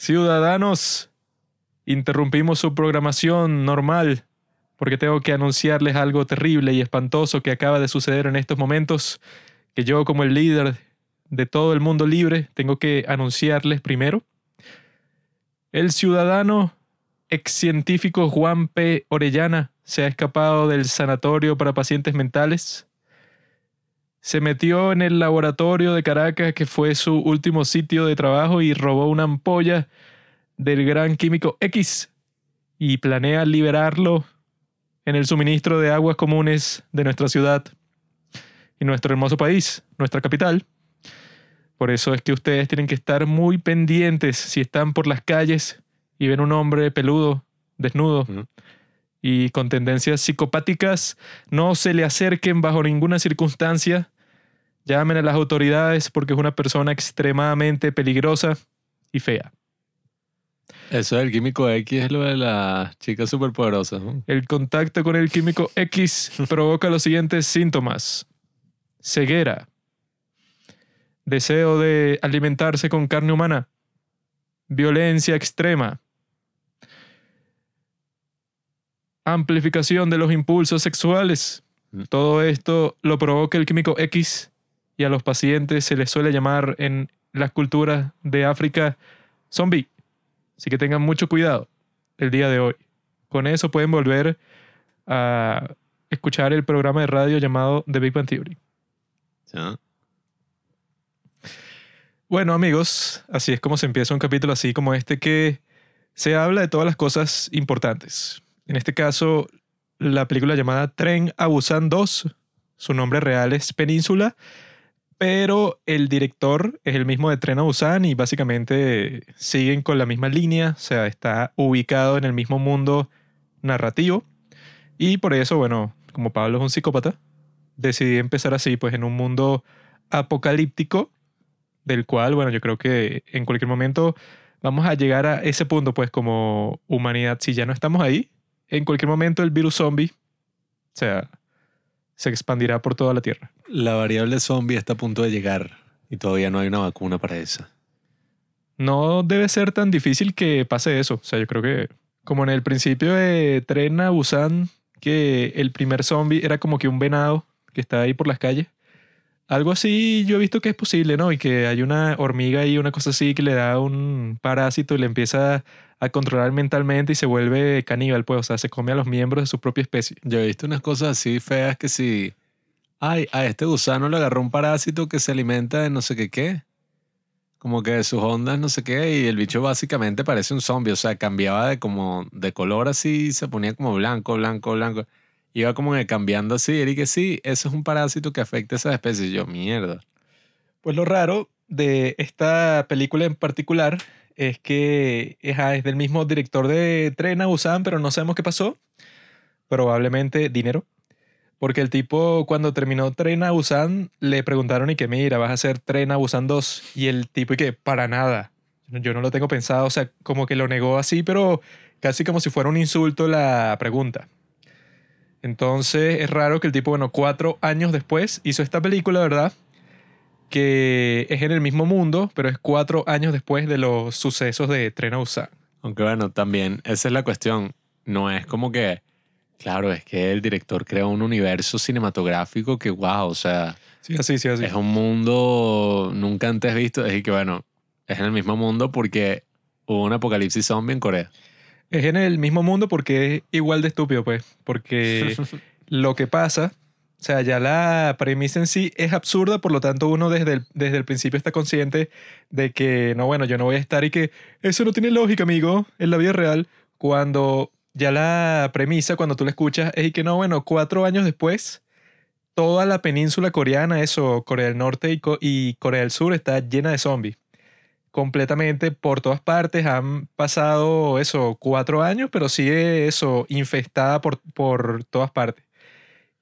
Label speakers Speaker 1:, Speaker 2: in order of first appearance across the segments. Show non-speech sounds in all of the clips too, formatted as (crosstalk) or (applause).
Speaker 1: Ciudadanos, interrumpimos su programación normal porque tengo que anunciarles algo terrible y espantoso que acaba de suceder en estos momentos, que yo como el líder de todo el mundo libre tengo que anunciarles primero. El ciudadano ex científico Juan P. Orellana se ha escapado del sanatorio para pacientes mentales. Se metió en el laboratorio de Caracas, que fue su último sitio de trabajo, y robó una ampolla del gran químico X y planea liberarlo en el suministro de aguas comunes de nuestra ciudad y nuestro hermoso país, nuestra capital. Por eso es que ustedes tienen que estar muy pendientes si están por las calles y ven un hombre peludo, desnudo y con tendencias psicopáticas, no se le acerquen bajo ninguna circunstancia. Llamen a las autoridades porque es una persona extremadamente peligrosa y fea.
Speaker 2: Eso del químico X es lo de las chicas superpoderosas. ¿no?
Speaker 1: El contacto con el químico X provoca los siguientes síntomas. Ceguera. Deseo de alimentarse con carne humana. Violencia extrema. Amplificación de los impulsos sexuales.
Speaker 2: Mm.
Speaker 1: Todo esto lo provoca el químico X y a los pacientes se les suele llamar en las culturas de África zombie. Así que tengan mucho cuidado el día de hoy. Con eso pueden volver a escuchar el programa de radio llamado The Big Bang Theory.
Speaker 2: Ya.
Speaker 1: Bueno, amigos, así es como se empieza un capítulo así como este que se habla de todas las cosas importantes. En este caso, la película llamada Tren a Busan 2, su nombre real es Península, pero el director es el mismo de Tren a Busan y básicamente siguen con la misma línea, o sea, está ubicado en el mismo mundo narrativo. Y por eso, bueno, como Pablo es un psicópata, decidí empezar así, pues en un mundo apocalíptico, del cual, bueno, yo creo que en cualquier momento vamos a llegar a ese punto, pues como humanidad, si ya no estamos ahí, en cualquier momento el virus zombie, o sea, se expandirá por toda la Tierra.
Speaker 2: La variable zombie está a punto de llegar y todavía no hay una vacuna para esa.
Speaker 1: No debe ser tan difícil que pase eso. O sea, yo creo que como en el principio de Tren a Busan, que el primer zombie era como que un venado que está ahí por las calles. Algo así yo he visto que es posible, ¿no? Y que hay una hormiga y una cosa así que le da un parásito y le empieza a controlar mentalmente y se vuelve caníbal, pues, o sea, se come a los miembros de su propia especie.
Speaker 2: Yo he visto unas cosas así feas que si... Ay, a este gusano le agarró un parásito que se alimenta de no sé qué qué. Como que de sus ondas no sé qué y el bicho básicamente parece un zombie. O sea, cambiaba de como de color así y se ponía como blanco, blanco, blanco. Iba como que cambiando así. Y que sí, eso es un parásito que afecta a esas especies. Y yo, mierda.
Speaker 1: Pues lo raro de esta película en particular es que es del mismo director de Tren a Busan, pero no sabemos qué pasó. Probablemente dinero. Porque el tipo, cuando terminó Tren a Busan, le preguntaron y que, mira, vas a hacer Tren a Busan 2. Y el tipo, y que, para nada. Yo no lo tengo pensado, o sea, como que lo negó así, pero casi como si fuera un insulto la pregunta. Entonces es raro que el tipo, bueno, cuatro años después hizo esta película, ¿verdad? Que es en el mismo mundo, pero es cuatro años después de los sucesos de Tren a Busan.
Speaker 2: Aunque bueno, también esa es la cuestión. No es como que... Claro, es que el director creó un universo cinematográfico que, wow, o sea,
Speaker 1: Sí, así, sí, así.
Speaker 2: es un mundo nunca antes visto. Es que, bueno, es en el mismo mundo porque hubo un apocalipsis zombie en Corea.
Speaker 1: Es en el mismo mundo porque es igual de estúpido, pues. Porque (laughs) lo que pasa, o sea, ya la premisa en sí es absurda, por lo tanto uno desde el, desde el principio está consciente de que, no, bueno, yo no voy a estar y que eso no tiene lógica, amigo, en la vida real, cuando ya la premisa, cuando tú la escuchas, es y que, no, bueno, cuatro años después, toda la península coreana, eso, Corea del Norte y, y Corea del Sur está llena de zombies. Completamente por todas partes. Han pasado eso, cuatro años, pero sigue eso, infestada por, por todas partes.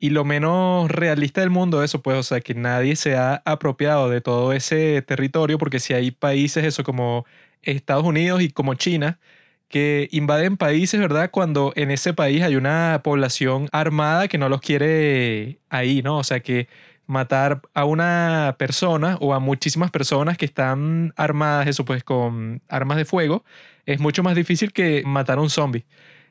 Speaker 1: Y lo menos realista del mundo, eso, pues, o sea, que nadie se ha apropiado de todo ese territorio, porque si hay países, eso, como Estados Unidos y como China, que invaden países, ¿verdad? Cuando en ese país hay una población armada que no los quiere ahí, ¿no? O sea, que matar a una persona o a muchísimas personas que están armadas, eso pues, con armas de fuego, es mucho más difícil que matar a un zombie.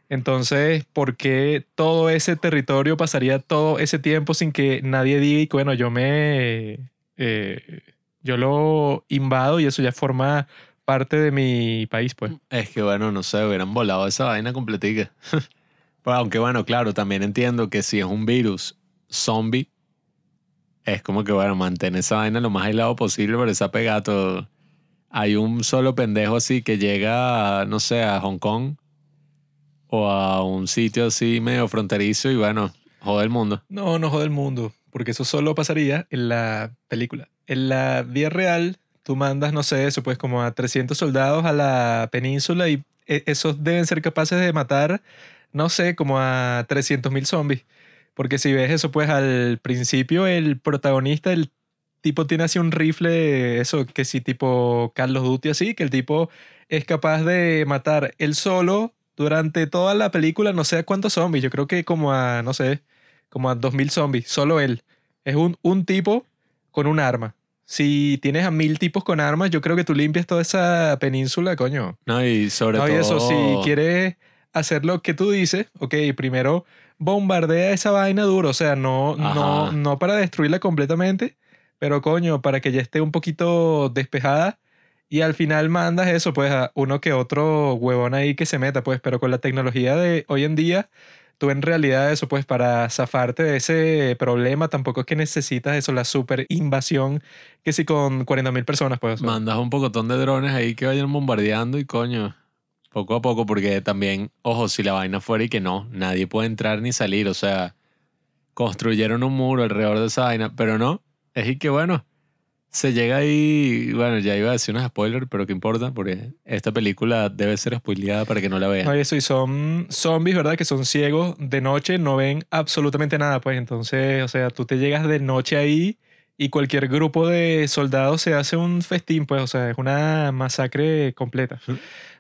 Speaker 1: Entonces, ¿por qué todo ese territorio pasaría todo ese tiempo sin que nadie diga bueno, yo me... eh, yo lo invado y eso ya forma parte de mi país, pues.
Speaker 2: Es que bueno, no sé, hubieran volado esa vaina completica. (laughs) Pero aunque bueno, claro, también entiendo que si es un virus zombie, es como que bueno, mantén esa vaina lo más aislado posible, pero esa pega todo. Hay un solo pendejo así que llega, no sé, a Hong Kong o a un sitio así medio fronterizo y bueno, jode el mundo.
Speaker 1: No, no jode el mundo, porque eso solo pasaría en la película. En la vida real, tú mandas, no sé, eso pues como a 300 soldados a la península y e- esos deben ser capaces de matar, no sé, como a 300 mil zombies. Porque si ves eso, pues al principio el protagonista, el tipo tiene así un rifle, eso que sí, tipo Carlos Duty así, que el tipo es capaz de matar él solo durante toda la película, no sé a cuántos zombies, yo creo que como a, no sé, como a 2000 zombies, solo él. Es un, un tipo con un arma. Si tienes a mil tipos con armas, yo creo que tú limpias toda esa península, coño.
Speaker 2: No, y sobre
Speaker 1: No, y
Speaker 2: todo.
Speaker 1: eso, si quieres hacer lo que tú dices, ok, primero bombardea esa vaina duro, o sea, no, no, no para destruirla completamente, pero coño, para que ya esté un poquito despejada y al final mandas eso, pues a uno que otro huevón ahí que se meta, pues, pero con la tecnología de hoy en día, tú en realidad eso, pues, para zafarte de ese problema, tampoco es que necesitas eso, la super invasión, que si con 40 mil personas, pues.
Speaker 2: Mandas un pocotón de drones ahí que vayan bombardeando y coño, poco a poco, porque también, ojo, si la vaina fuera y que no, nadie puede entrar ni salir, o sea, construyeron un muro alrededor de esa vaina, pero no, es y que bueno, se llega ahí, bueno, ya iba a decir unos spoilers, pero qué importa, porque esta película debe ser spoileada para que no la vean.
Speaker 1: No, y eso, y son zombies, ¿verdad? Que son ciegos de noche, no ven absolutamente nada, pues entonces, o sea, tú te llegas de noche ahí y cualquier grupo de soldados se hace un festín, pues, o sea, es una masacre completa.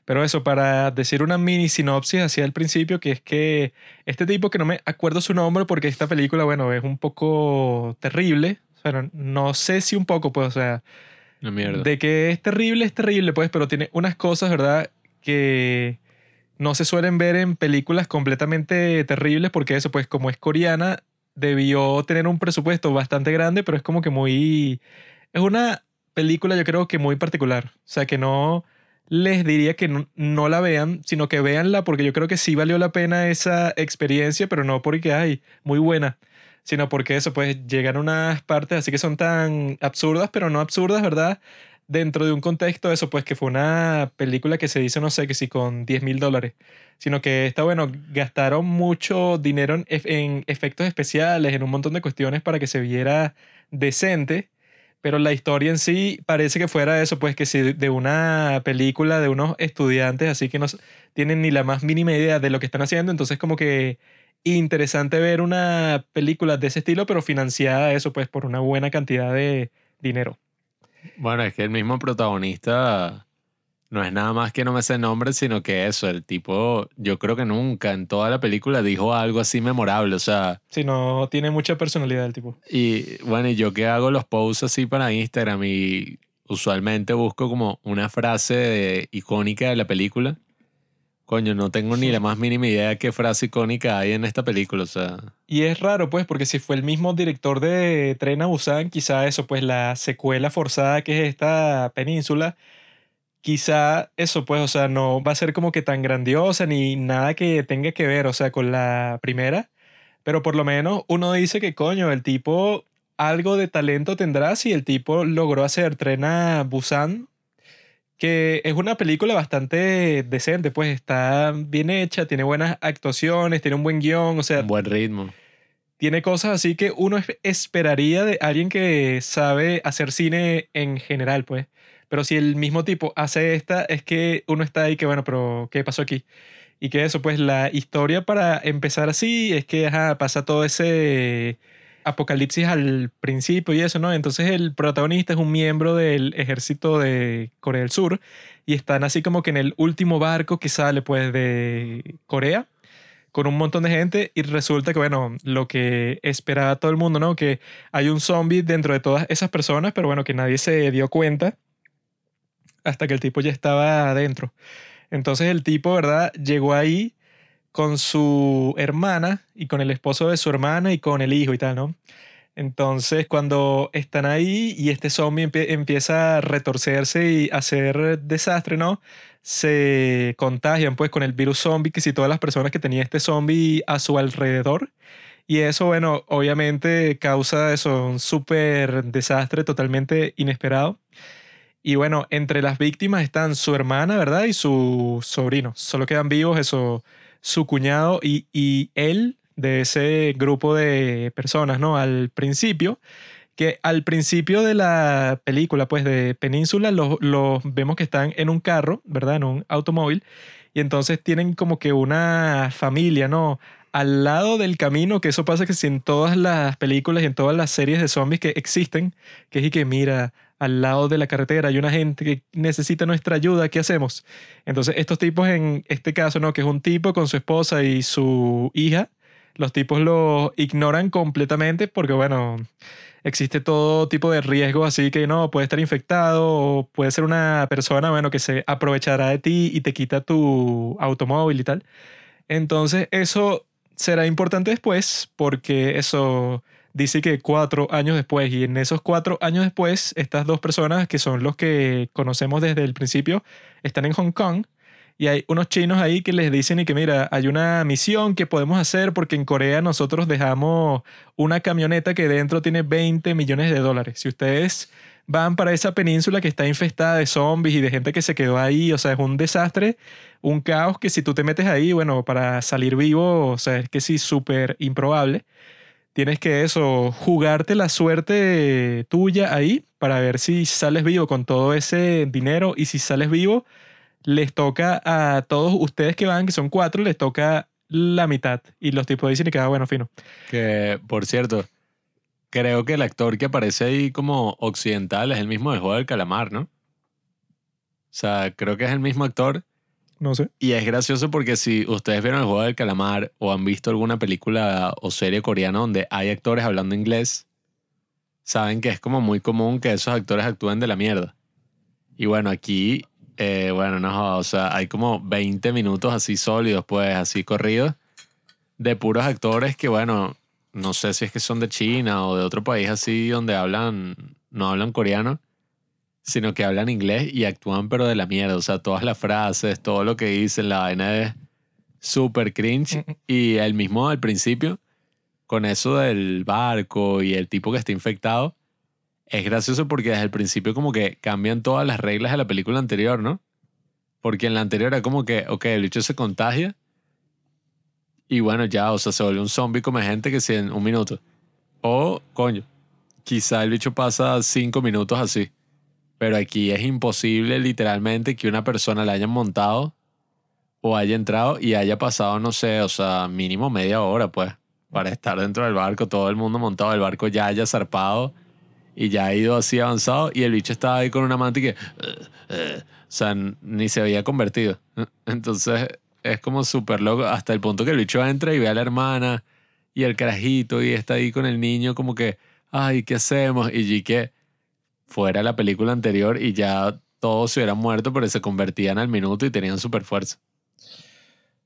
Speaker 1: Pero eso, para decir una mini sinopsis hacia el principio, que es que este tipo que no me acuerdo su nombre porque esta película, bueno, es un poco terrible, pero no sé si un poco, pues, o sea,
Speaker 2: Una mierda.
Speaker 1: de que es terrible, es terrible, pues, pero tiene unas cosas, ¿verdad? Que no se suelen ver en películas completamente terribles, porque eso, pues, como es coreana, debió tener un presupuesto bastante grande, pero es como que muy... Es una película, yo creo que muy particular. O sea, que no les diría que no, no la vean, sino que véanla, porque yo creo que sí valió la pena esa experiencia, pero no porque, ay, muy buena sino porque eso, pues llegan unas partes así que son tan absurdas, pero no absurdas, ¿verdad? Dentro de un contexto, eso, pues que fue una película que se hizo, no sé, que sí, con 10 mil dólares, sino que está bueno, gastaron mucho dinero en, en efectos especiales, en un montón de cuestiones para que se viera decente, pero la historia en sí parece que fuera eso, pues que sí, de una película de unos estudiantes, así que no tienen ni la más mínima idea de lo que están haciendo, entonces como que interesante ver una película de ese estilo, pero financiada eso, pues, por una buena cantidad de dinero.
Speaker 2: Bueno, es que el mismo protagonista no es nada más que no me sé el nombre, sino que eso, el tipo, yo creo que nunca en toda la película dijo algo así memorable, o sea,
Speaker 1: Si no, tiene mucha personalidad el tipo.
Speaker 2: y bueno, y yo que hago los posts así para Instagram y usualmente busco como una frase de- icónica de la película. Coño, no tengo ni la más mínima idea de qué frase icónica hay en esta película, o sea,
Speaker 1: Y es raro, pues, porque si fue el mismo director de Tren a Busan, quizá eso, pues, la secuela forzada que es esta península, quizá eso, pues, o sea, no va a ser como que tan grandiosa ni nada que tenga que ver, o sea, con la primera, pero por lo menos uno dice que, coño, el tipo algo de talento tendrá si el tipo logró hacer Tren a Busan, que es una película bastante decente, pues, está bien hecha, tiene buenas actuaciones, tiene un buen guion, o sea,
Speaker 2: un buen ritmo.
Speaker 1: tiene cosas así que uno es- esperaría de alguien que sabe hacer cine en general, pues. Pero si el mismo tipo hace esta, es que uno está ahí que, bueno, pero ¿qué pasó aquí? Y que eso, pues la historia para empezar así es que ajá, pasa todo ese apocalipsis al principio y eso, ¿no? Entonces el protagonista es un miembro del ejército de Corea del Sur y están así como que en el último barco que sale, pues, de Corea con un montón de gente y resulta que, bueno, lo que esperaba todo el mundo, ¿no? Que hay un zombie dentro de todas esas personas, pero bueno, que nadie se dio cuenta hasta que el tipo ya estaba adentro. Entonces el tipo, ¿verdad? Llegó ahí con su hermana y con el esposo de su hermana y con el hijo y tal, ¿no? Entonces, cuando están ahí y este zombie empieza a retorcerse y hacer desastre, ¿no? Se contagian pues con el virus zombie, que si todas las personas que tenía este zombie a su alrededor. Y eso, bueno, obviamente causa eso, un súper desastre totalmente inesperado. Y bueno, entre las víctimas están su hermana, ¿verdad? Y su sobrino. Solo quedan vivos eso, su cuñado y, y él de ese grupo de personas, ¿no? Al principio, que al principio de la película, pues de Península, los, vemos que están en un carro, ¿verdad? En un automóvil, y entonces tienen como que una familia, ¿no? Al lado del camino, que eso pasa que si en todas las películas y en todas las series de zombies que existen, que es y que mira, al lado de la carretera hay una gente que necesita nuestra ayuda, ¿qué hacemos? Entonces estos tipos en este caso, ¿no? Que es un tipo con su esposa y su hija, los tipos lo ignoran completamente porque, bueno, existe todo tipo de riesgo, así que no, puede estar infectado o puede ser una persona, bueno, que se aprovechará de ti y te quita tu automóvil y tal. Entonces, eso será importante después porque eso dice que cuatro años después y en esos cuatro años después, estas dos personas que son los que conocemos desde el principio, están en Hong Kong y hay unos chinos ahí que les dicen y que mira, hay una misión que podemos hacer porque en Corea nosotros dejamos una camioneta que dentro tiene 20 millones de dólares. Si ustedes van para esa península que está infestada de zombies y de gente que se quedó ahí, o sea, es un desastre, un caos que si tú te metes ahí, bueno, para salir vivo, o sea, es que sí, súper improbable. Tienes que eso, jugarte la suerte tuya ahí para ver si sales vivo con todo ese dinero y si sales vivo, les toca a todos ustedes que van, que son cuatro, les toca la mitad. Y los tipos dicen y queda bueno, fino.
Speaker 2: Que, por cierto, creo que el actor que aparece ahí como occidental es el mismo del juego del calamar, ¿no? O sea, creo que es el mismo actor.
Speaker 1: No sé.
Speaker 2: Y es gracioso porque si ustedes vieron el juego del calamar o han visto alguna película o serie coreana donde hay actores hablando inglés, saben que es como muy común que esos actores actúen de la mierda. Y bueno, aquí eh, bueno, no, o sea, hay como 20 minutos así sólidos, pues, así corridos, de puros actores que, bueno, no sé si es que son de China o de otro país así donde hablan, no hablan coreano, sino que hablan inglés y actúan pero de la mierda, o sea, todas las frases, todo lo que dicen, la vaina es súper cringe y el mismo al principio, con eso del barco y el tipo que está infectado, es gracioso porque desde el principio como que cambian todas las reglas de la película anterior, ¿no? Porque en la anterior era como que, ok, el bicho se contagia y bueno, ya, o sea, se vuelve un zombie como gente que si en un minuto. O, coño, quizá el bicho pasa cinco minutos así. Pero aquí es imposible literalmente que una persona le hayan montado o haya entrado y haya pasado, no sé, o sea, mínimo media hora, pues, para estar dentro del barco, todo el mundo montado, el barco ya haya zarpado y ya ha ido así avanzado y el bicho estaba ahí con una manta y que... o sea, ni se había convertido. (laughs) Entonces es como súper loco hasta el punto que el bicho entra y ve a la hermana y el carajito y está ahí con el niño como que, ay, ¿qué hacemos? Y que fuera la película anterior y ya todos se hubieran muerto, pero se convertían al minuto y tenían super fuerza.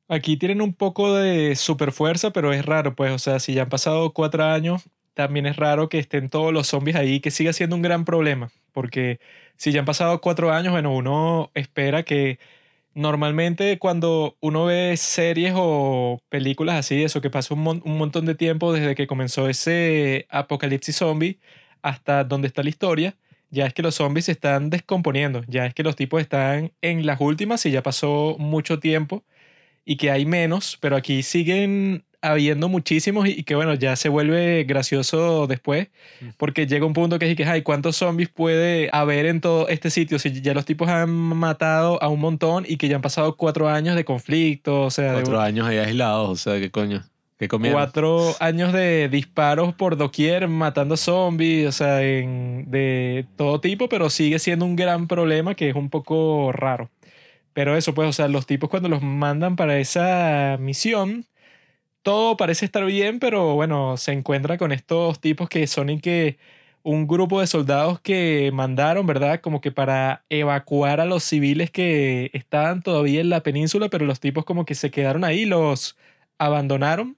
Speaker 1: Aquí tienen un poco de super fuerza, pero es raro, pues, o sea, si ya han pasado cuatro años, también es raro que estén todos los zombies ahí, que siga siendo un gran problema, porque si ya han pasado cuatro años, bueno, uno espera que normalmente cuando uno ve series o películas así, eso que pasa un, un montón de tiempo desde que comenzó ese apocalipsis zombie hasta donde está la historia, ya es que los zombies se están descomponiendo, ya es que los tipos están en las últimas y ya pasó mucho tiempo y que hay menos, pero aquí siguen habiendo muchísimos y que bueno, ya se vuelve gracioso después, porque llega un punto que es que, ay, ¿cuántos zombies puede haber en todo este sitio? Si ya los tipos han matado a un montón y que ya han pasado cuatro años de conflicto, o sea...
Speaker 2: Cuatro años ahí aislados, o sea, ¿qué coño? ¿Qué
Speaker 1: Cuatro años de disparos por doquier, matando zombies, o sea, en, de todo tipo, pero sigue siendo un gran problema que es un poco raro. Pero eso, pues, o sea, los tipos cuando los mandan para esa misión, todo parece estar bien, pero bueno, se encuentra con estos tipos que son y que un grupo de soldados que mandaron, ¿verdad? Como que para evacuar a los civiles que estaban todavía en la península, pero los tipos como que se quedaron ahí, los abandonaron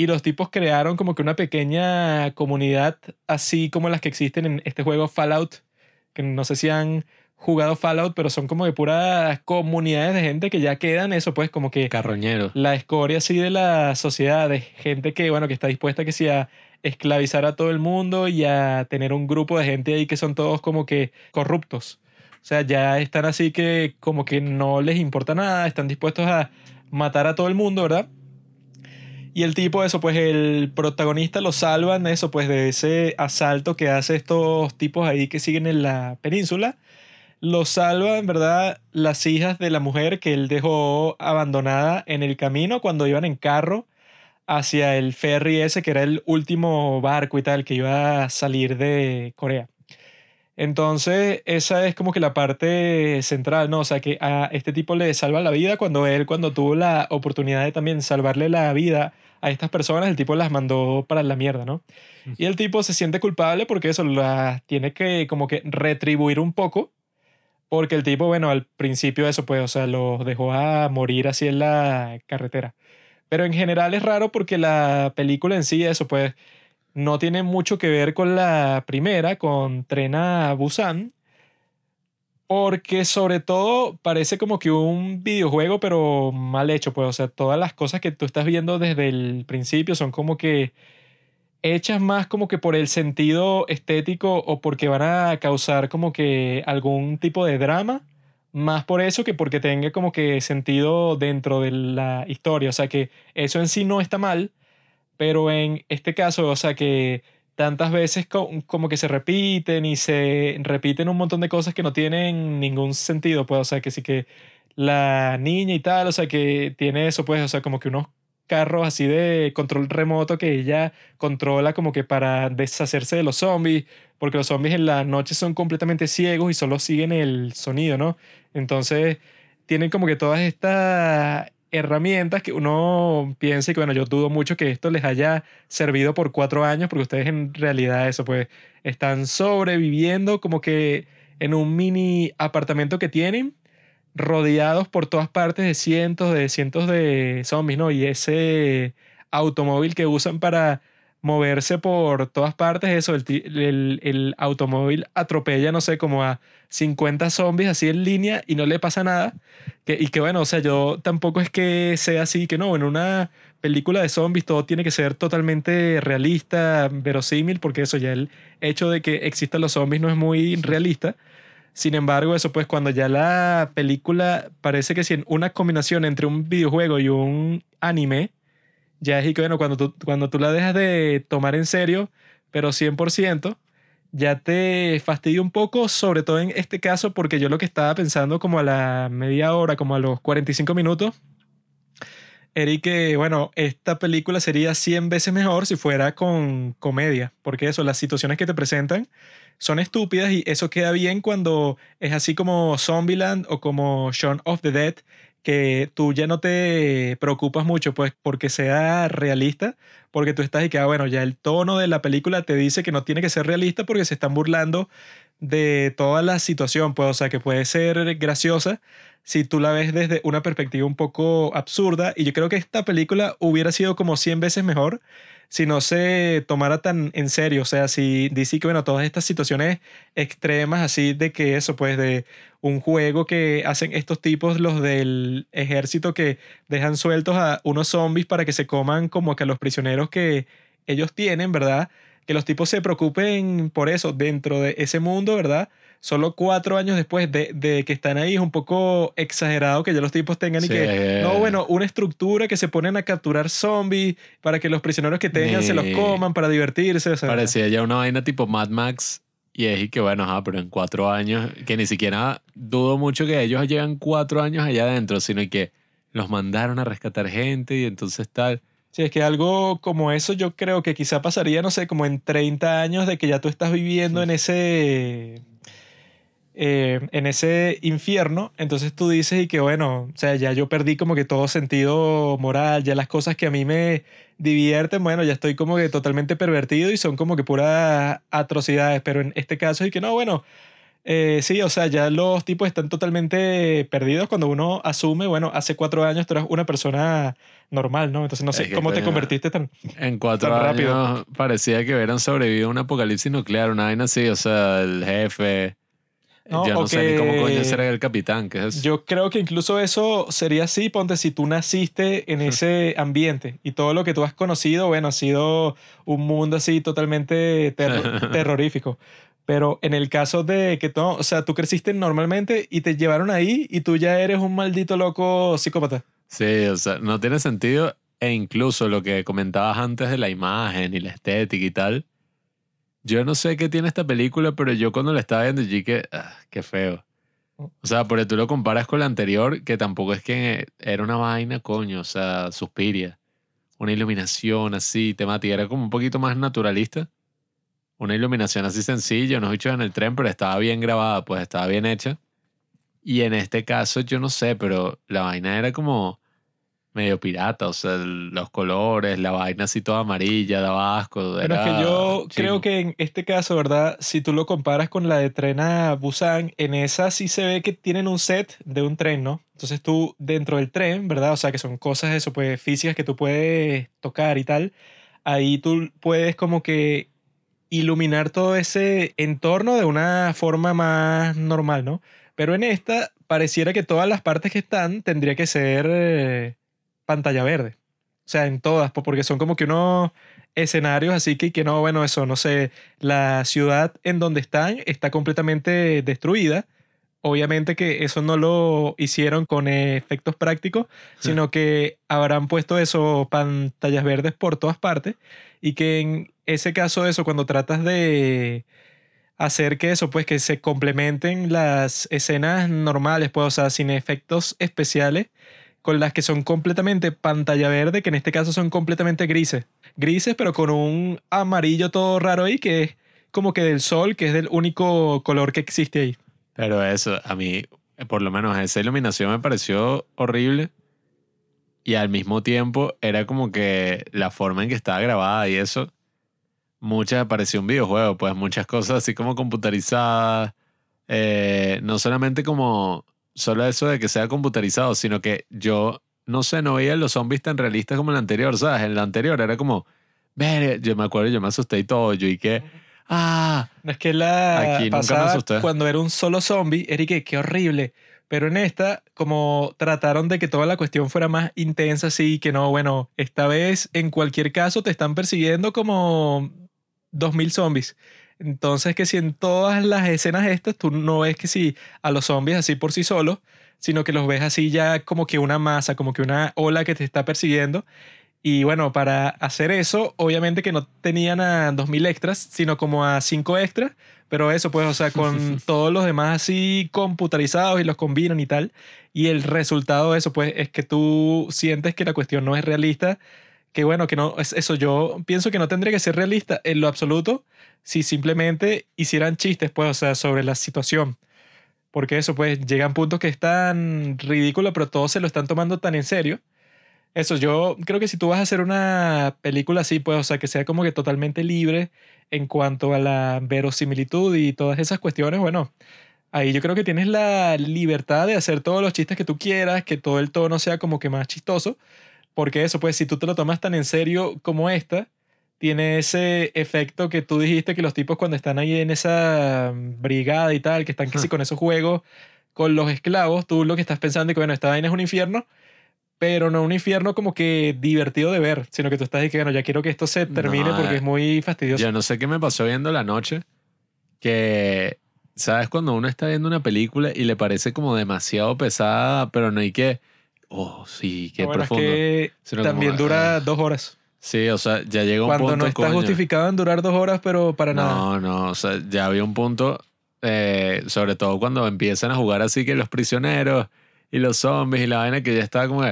Speaker 1: y los tipos crearon como que una pequeña comunidad así como las que existen en este juego Fallout, que no sé si han jugado Fallout, pero son como de puras comunidades de gente que ya quedan eso, pues como que...
Speaker 2: Carroñero.
Speaker 1: La escoria así de la sociedad, de gente que, bueno, que está dispuesta que sea esclavizar a todo el mundo y a tener un grupo de gente ahí que son todos como que corruptos. O sea, ya están así que como que no les importa nada, están dispuestos a matar a todo el mundo, ¿verdad? Y el tipo, eso, pues el protagonista lo salvan, eso, pues de ese asalto que hace estos tipos ahí que siguen en la península lo salvan, ¿verdad? Las hijas de la mujer que él dejó abandonada en el camino cuando iban en carro hacia el ferry ese que era el último barco y tal que iba a salir de Corea. Entonces, esa es como que la parte central, ¿no? O sea, que a este tipo le salva la vida cuando él, cuando tuvo la oportunidad de también salvarle la vida a estas personas, el tipo las mandó para la mierda, ¿no? Y el tipo se siente culpable porque eso las tiene que como que retribuir un poco porque el tipo, bueno, al principio eso, pues, o sea, los dejó a morir así en la carretera. Pero en general es raro porque la película en sí, eso, pues, no tiene mucho que ver con la primera, con Trena Busan. Porque sobre todo parece como que un videojuego, pero mal hecho, pues, o sea, todas las cosas que tú estás viendo desde el principio son como que hechas más como que por el sentido estético o porque van a causar como que algún tipo de drama, más por eso que porque tenga como que sentido dentro de la historia. O sea que eso en sí no está mal, pero en este caso, o sea que tantas veces como que se repiten y se repiten un montón de cosas que no tienen ningún sentido, pues, o sea que sí que la niña y tal, o sea que tiene eso, pues, o sea, como que unos carros así de control remoto que ella controla como que para deshacerse de los zombies, porque los zombies en la noche son completamente ciegos y solo siguen el sonido, ¿no? Entonces tienen como que todas estas herramientas que uno piensa que, bueno, yo dudo mucho que esto les haya servido por cuatro años, porque ustedes en realidad eso, pues, están sobreviviendo como que en un mini apartamento que tienen rodeados por todas partes de cientos de cientos de zombies, ¿no? Y ese automóvil que usan para moverse por todas partes, eso, el, el, automóvil atropella, no sé, como a 50 zombies así en línea y no le pasa nada. Que, y que bueno, o sea, yo tampoco es que sea así, que no, en una película de zombies todo tiene que ser totalmente realista, verosímil, porque eso ya el hecho de que existan los zombies no es muy realista. Sin embargo, eso pues cuando ya la película parece que si una combinación entre un videojuego y un anime, ya es que bueno, cuando tú, cuando tú la dejas de tomar en serio, pero 100%, ya te fastidia un poco, sobre todo en este caso, porque yo lo que estaba pensando como a la media hora, como a los 45 minutos, era que, bueno, esta película sería 100 veces mejor si fuera con comedia, porque eso, las situaciones que te presentan son estúpidas y eso queda bien cuando es así como Zombieland o como Shaun of the Dead, que tú ya no te preocupas mucho pues porque sea realista, porque tú estás y que, ah, bueno, ya el tono de la película te dice que no tiene que ser realista porque se están burlando de toda la situación, pues, o sea, que puede ser graciosa si tú la ves desde una perspectiva un poco absurda y yo creo que esta película hubiera sido como 100 veces mejor si no se tomara tan en serio. O sea, si dice que, bueno, todas estas situaciones extremas, así de que eso, pues, de un juego que hacen estos tipos, los del ejército, que dejan sueltos a unos zombies para que se coman como que a los prisioneros que ellos tienen, ¿verdad? Que los tipos se preocupen por eso dentro de ese mundo, ¿verdad? solo cuatro años después de, que están ahí, es un poco exagerado que ya los tipos tengan y que, no, bueno, una estructura que se ponen a capturar zombies para que los prisioneros que tengan se los coman para divertirse.
Speaker 2: Parecía ya una vaina tipo Mad Max. Y es y que bueno, ajá, pero en cuatro años, que ni siquiera dudo mucho que ellos llegan cuatro años allá adentro, sino que los mandaron a rescatar gente y entonces tal.
Speaker 1: Sí, es que algo como eso yo creo que quizá pasaría, no sé, como en 30 años de que ya tú estás viviendo en ese eh, en ese infierno, entonces tú dices y que bueno, o sea, ya yo perdí como que todo sentido moral, ya las cosas que a mí me divierten, bueno, ya estoy como que totalmente pervertido y son como que puras atrocidades, pero en este caso es que no, bueno, eh, sí, o sea, ya los tipos están totalmente perdidos cuando uno asume, bueno, hace cuatro años tú eras una persona normal, ¿no? Entonces no sé
Speaker 2: Es que,
Speaker 1: cómo te convertiste tan...
Speaker 2: En cuatro
Speaker 1: Tan
Speaker 2: años
Speaker 1: rápido.
Speaker 2: parecía que hubieran sobrevivido a un apocalipsis nuclear, una vaina así, o sea, el jefe.
Speaker 1: No,
Speaker 2: yo no
Speaker 1: o
Speaker 2: sé ni cómo coño será el capitán, que es
Speaker 1: Yo creo que incluso eso sería así, ponte, si tú naciste en ese ambiente y todo lo que tú has conocido, bueno, ha sido un mundo así totalmente ter- (laughs) terrorífico. Pero en el caso de que tú, o sea, tú creciste normalmente y te llevaron ahí y tú ya eres un maldito loco psicópata.
Speaker 2: Sí, o sea, no tiene sentido. E incluso lo que comentabas antes de la imagen y la estética y tal. Yo no sé qué tiene esta película, pero yo cuando la estaba viendo dije, ah, qué feo. O sea, porque tú lo comparas con la anterior, que tampoco es que era una vaina, coño, o sea, Suspiria. Una iluminación así, temática, era como un poquito más naturalista. Una iluminación así sencilla, unos bichos en el tren, pero estaba bien grabada, pues estaba bien hecha. Y en este caso, yo no sé, pero la vaina era como medio pirata, o sea, el- los colores, la vaina así toda amarilla, daba asco.
Speaker 1: Pero es que yo creo que en este caso, ¿verdad? Si tú lo comparas con la de tren a Busan, en esa sí se ve que tienen un set de un tren, ¿no? Entonces tú dentro del tren, ¿verdad? O sea, que son cosas eso, pues físicas que tú puedes tocar y tal. Ahí tú puedes como que iluminar todo ese entorno de una forma más normal, ¿no? Pero en esta pareciera que todas las partes que están tendría que ser eh, pantalla verde. O sea, en todas, po- porque son como que unos escenarios así que, que no, bueno, eso, no sé, la ciudad en donde están está completamente destruida. Obviamente que eso no lo hicieron con efectos prácticos, sino que habrán puesto eso, pantallas verdes por todas partes, y que en ese caso eso, cuando tratas de hacer que eso, pues que se complementen las escenas normales, pues, o sea, sin efectos especiales, con las que son completamente pantalla verde, que en este caso son completamente grises. Grises, pero con un amarillo todo raro ahí, que es como que del sol, que es el único color que existe ahí.
Speaker 2: Pero eso, a mí, por lo menos esa iluminación me pareció horrible. Y al mismo tiempo era como que la forma en que estaba grabada y eso, muchas parecía un videojuego, pues muchas cosas así como computarizadas. eh, no solamente como solo eso de que sea computarizado, sino que yo, no sé, no veía los zombies tan realistas como en la anterior, ¿sabes? En la anterior era como, ver, yo me acuerdo, yo me asusté y todo, yo y que, ah,
Speaker 1: No es que la
Speaker 2: Aquí nunca me
Speaker 1: pasada,
Speaker 2: asusté.
Speaker 1: cuando era un solo zombie, era que qué horrible. Pero en esta, como trataron de que toda la cuestión fuera más intensa, así que no, bueno, esta vez en cualquier caso te están persiguiendo como 2000 zombies. Entonces que si en todas las escenas estas tú no ves que si a los zombies así por sí solos, sino que los ves así ya como que una masa, como que una ola que te está persiguiendo. Y bueno, para hacer eso, obviamente que no tenían a 2000 extras, sino como a 5 extras. Pero eso, pues, o sea, (laughs) con todos los demás así computarizados y los combinan y tal. Y el resultado de eso, pues, es que tú sientes que la cuestión no es realista. Que bueno, que no, es eso. Yo pienso que no tendría que ser realista en lo absoluto si simplemente hicieran chistes, pues, o sea, sobre la situación. Porque eso, pues, llegan puntos que es tan ridículo, pero todos se lo están tomando tan en serio. Eso, yo creo que si tú vas a hacer una película así, pues, o sea, que sea como que totalmente libre en cuanto a la verosimilitud y todas esas cuestiones, bueno, ahí yo creo que tienes la libertad de hacer todos los chistes que tú quieras, que todo el tono sea como que más chistoso, porque eso, pues, si tú te lo tomas tan en serio como esta, tiene ese efecto que tú dijiste que los tipos cuando están ahí en esa brigada y tal, que están sí con esos juegos con los esclavos, tú lo que estás pensando es que, bueno, esta vaina es un infierno, pero no un infierno como que divertido de ver, sino que tú estás que, bueno, ya quiero que esto se termine
Speaker 2: No,
Speaker 1: porque es muy fastidioso.
Speaker 2: Yo no sé qué me pasó viendo la noche, que, ¿sabes? Cuando uno está viendo una película y le parece como demasiado pesada, pero no hay que, oh, sí, qué
Speaker 1: Lo bueno es
Speaker 2: profundo.
Speaker 1: que
Speaker 2: Sino como,
Speaker 1: también dura
Speaker 2: ah,
Speaker 1: dos horas.
Speaker 2: Sí, o sea, ya llega un
Speaker 1: Cuando
Speaker 2: punto,
Speaker 1: no está
Speaker 2: coño.
Speaker 1: justificado en durar dos horas, pero para nada.
Speaker 2: No, no, o sea, ya había un punto, eh, sobre todo cuando empiezan a jugar así que los prisioneros y los zombies y la vaina que ya estaba como,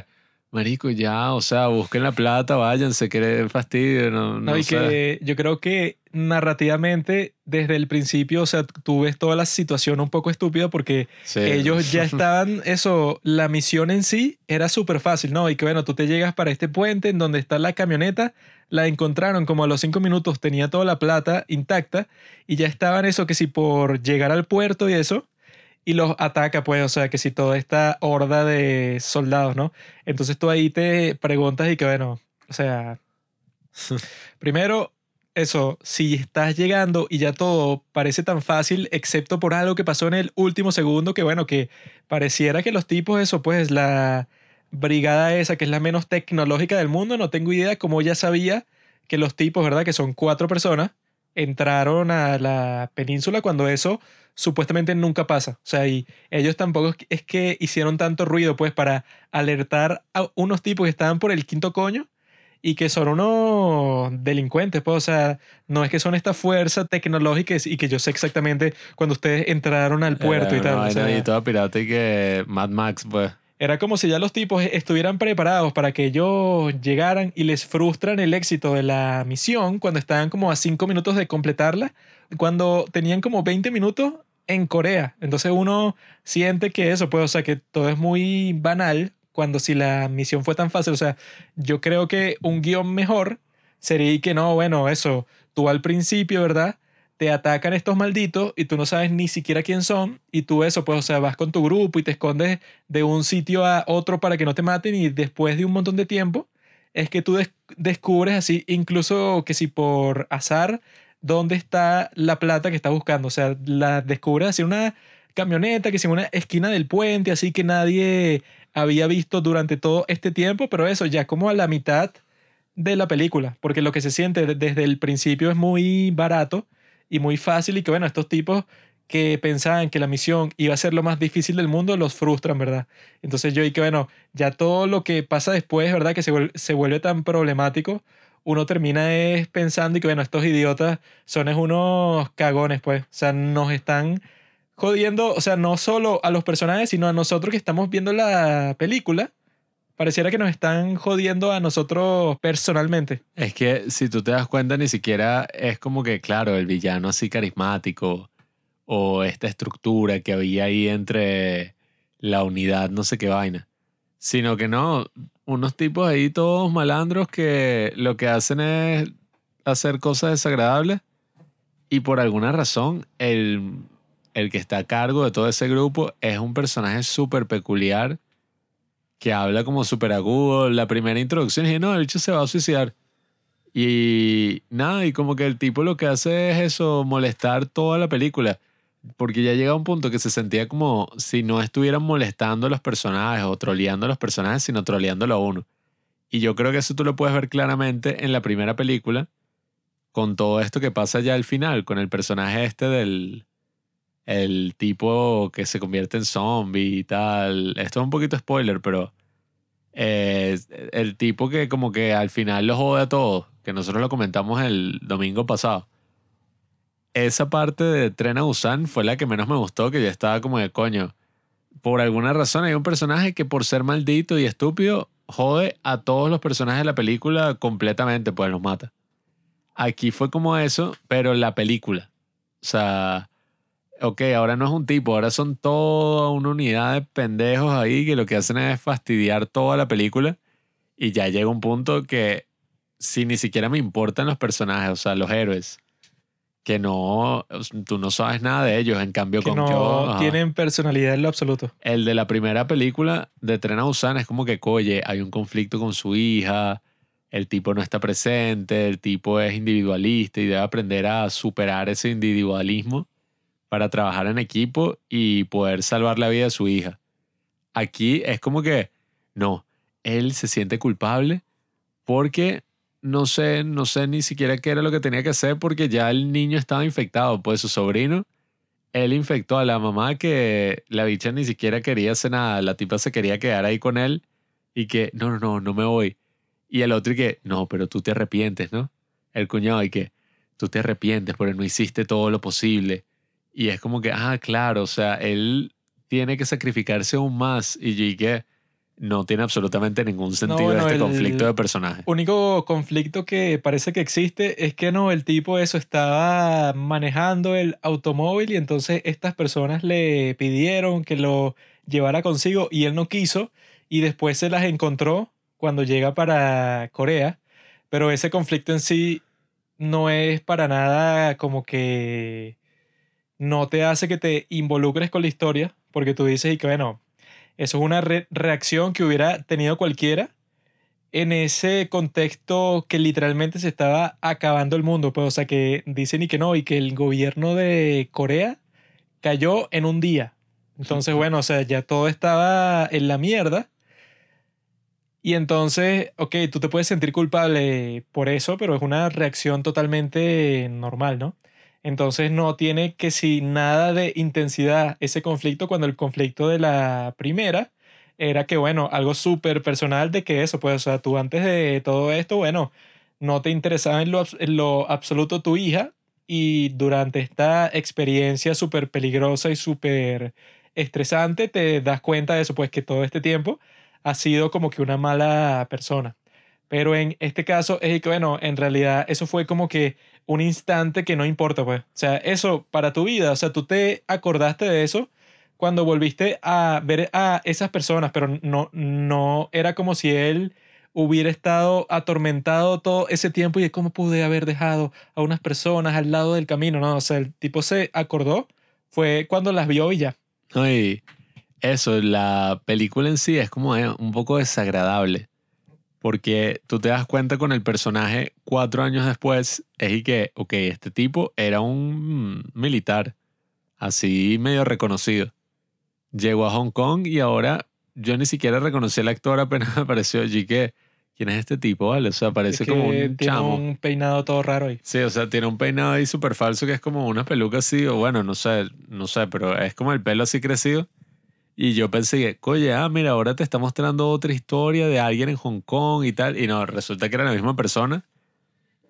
Speaker 2: marico, ya, o sea, busquen la plata, váyanse, que fastidio, no,
Speaker 1: No,
Speaker 2: no
Speaker 1: y
Speaker 2: sé.
Speaker 1: que yo creo que narrativamente, desde el principio, o sea, tú ves toda la situación un poco estúpida porque
Speaker 2: Sí.
Speaker 1: ellos ya (laughs) estaban, eso, la misión en sí era súper fácil, ¿no? Y que bueno, tú te llegas para este puente en donde está la camioneta, la encontraron como a los cinco minutos, tenía toda la plata intacta y ya estaban eso que si por llegar al puerto y eso, y los ataca, pues, o sea, que si toda esta horda de soldados, ¿no? Entonces tú ahí te preguntas y que bueno, o sea, (laughs) primero, eso, si estás llegando y ya todo parece tan fácil, excepto por algo que pasó en el último segundo, que bueno, que pareciera que los tipos, eso, pues la brigada esa, que es la menos tecnológica del mundo, no tengo idea cómo ya sabía que los tipos, ¿verdad? Que son cuatro personas, entraron a la península cuando eso supuestamente nunca pasa. O sea, y ellos tampoco es que hicieron tanto ruido, pues, para alertar a unos tipos que estaban por el quinto coño y que son unos delincuentes, pues, o sea, no es que son esta fuerza tecnológica y que yo sé exactamente cuando ustedes entraron al puerto y
Speaker 2: Era
Speaker 1: tal.
Speaker 2: una
Speaker 1: o sea,
Speaker 2: ahí toda pirata y que Mad Max, pues.
Speaker 1: Era como si ya los tipos estuvieran preparados para que ellos llegaran y les frustran el éxito de la misión cuando estaban como a cinco minutos de completarla, cuando tenían como 20 minutos en Corea. Entonces uno siente que eso, pues, o sea, que todo es muy banal cuando si la misión fue tan fácil. O sea, yo creo que un guion mejor sería que no, bueno, eso, tú al principio, ¿verdad? Te atacan estos malditos y tú no sabes ni siquiera quién son y tú eso, pues, o sea, vas con tu grupo y te escondes de un sitio a otro para que no te maten y después de un montón de tiempo es que tú des- descubres así, incluso que si por azar, dónde está la plata que estás buscando. O sea, la descubres así en una camioneta, que si en una esquina del puente, así que nadie había visto durante todo este tiempo, pero eso ya como a la mitad de la película, porque lo que se siente de- desde el principio es muy barato y muy fácil y que bueno, estos tipos que pensaban que la misión iba a ser lo más difícil del mundo, los frustran, ¿verdad? Entonces yo y que bueno, ya todo lo que pasa después, ¿verdad? Que se vuelve, se vuelve tan problemático, uno termina es pensando y que bueno, estos idiotas son es unos cagones, pues, o sea, nos están jodiendo, o sea, no solo a los personajes, sino a nosotros que estamos viendo la película. Pareciera que nos están jodiendo a nosotros personalmente.
Speaker 2: Es que si tú te das cuenta, ni siquiera es como que, claro, el villano así carismático o esta estructura que había ahí entre la unidad, no sé qué vaina. Sino que no, unos tipos ahí todos malandros que lo que hacen es hacer cosas desagradables y por alguna razón el, el que está a cargo de todo ese grupo es un personaje súper peculiar que habla como súper agudo. La primera introducción dije, no, el bicho se va a suicidar. Y nada, y como que el tipo lo que hace es eso, molestar toda la película. Porque ya llega un punto que se sentía como si no estuvieran molestando a los personajes o troleando a los personajes, sino troleándolo a uno. Y yo creo que eso tú lo puedes ver claramente en la primera película, con todo esto que pasa ya al final, con el personaje este del el tipo que se convierte en zombie y tal. Esto es un poquito spoiler, pero eh, el tipo que como que al final lo jode a todos, que nosotros lo comentamos el domingo pasado. Esa parte de Tren a Busan fue la que menos me gustó, que yo estaba como de coño. Por alguna razón hay un personaje que por ser maldito y estúpido jode a todos los personajes de la película completamente, pues los mata. Aquí fue como eso, pero la película. O sea, ok, ahora no es un tipo, ahora son toda una unidad de pendejos ahí que lo que hacen es fastidiar toda la película y ya llega un punto que si ni siquiera me importan los personajes, o sea, los héroes, que no, tú no sabes nada de ellos, en cambio
Speaker 1: Que
Speaker 2: con
Speaker 1: no
Speaker 2: yo, ajá.
Speaker 1: tienen personalidad en lo absoluto.
Speaker 2: el de la primera película de Tren a Busan es como que, oye, hay un conflicto con su hija, el tipo no está presente, el tipo es individualista y debe aprender a superar ese individualismo para trabajar en equipo y poder salvar la vida de su hija. Aquí es como que, no, él se siente culpable porque no sé, no sé ni siquiera qué era lo que tenía que hacer porque ya el niño estaba infectado, pues su sobrino él infectó a la mamá que la bicha ni siquiera quería hacer nada. La tipa se quería quedar ahí con él y que, no, no, no, no me voy. Y el otro y que, no, pero tú te arrepientes, ¿no? El cuñado y que, tú te arrepientes porque no hiciste todo lo posible. Y es como que, ah, claro, o sea, él tiene que sacrificarse aún más. Y que, no tiene absolutamente ningún sentido
Speaker 1: bueno,
Speaker 2: este
Speaker 1: el-
Speaker 2: conflicto de personajes.
Speaker 1: Único conflicto que parece que existe es que no, el tipo eso estaba manejando el automóvil y entonces estas personas le pidieron que lo llevara consigo y él no quiso y después se las encontró cuando llega para Corea, pero ese conflicto en sí no es para nada como que no te hace que te involucres con la historia, porque tú dices y que bueno, eso es una re- reacción que hubiera tenido cualquiera en ese contexto que literalmente se estaba acabando el mundo, pues, o sea, que dicen y que no, y que el gobierno de Corea cayó en un día. Entonces, bueno, o sea, ya todo estaba en la mierda. Y entonces, ok, tú te puedes sentir culpable por eso, pero es una reacción totalmente normal, ¿no? Entonces no tiene que si nada de intensidad ese conflicto cuando el conflicto de la primera era que, bueno, algo súper personal de que eso, pues, o sea, tú antes de todo esto, bueno, no te interesaba en lo, en lo absoluto tu hija y durante esta experiencia súper peligrosa y súper estresante te das cuenta de eso, pues que todo este tiempo ha sido como que una mala persona. Pero en este caso es que, bueno, en realidad eso fue como que un instante que no importa, pues. O sea, eso para tu vida, o sea, tú te acordaste de eso cuando volviste a ver a esas personas, pero no, no era como si él hubiera estado atormentado todo ese tiempo y de cómo pude haber dejado a unas personas al lado del camino, ¿no? O sea, el tipo se acordó, fue cuando las vio y ya.
Speaker 2: No, y eso, la película en sí es como eh, un poco desagradable. Porque tú te das cuenta con el personaje cuatro años después, es y que, ok, este tipo era un militar, así medio reconocido. Llegó a Hong Kong y ahora yo ni siquiera reconocí al actor apenas (laughs) apareció allí que, ¿quién es este tipo? Vale, o sea, parece
Speaker 1: Es
Speaker 2: como un
Speaker 1: tiene
Speaker 2: chamo.
Speaker 1: un peinado todo raro ahí.
Speaker 2: Sí, o sea, tiene un peinado ahí súper falso que es como una peluca así, o bueno, no sé, no sé, pero es como el pelo así crecido. Y yo pensé que, oye, ah, mira, ahora te está mostrando otra historia de alguien en Hong Kong y tal. Y no, resulta que era la misma persona.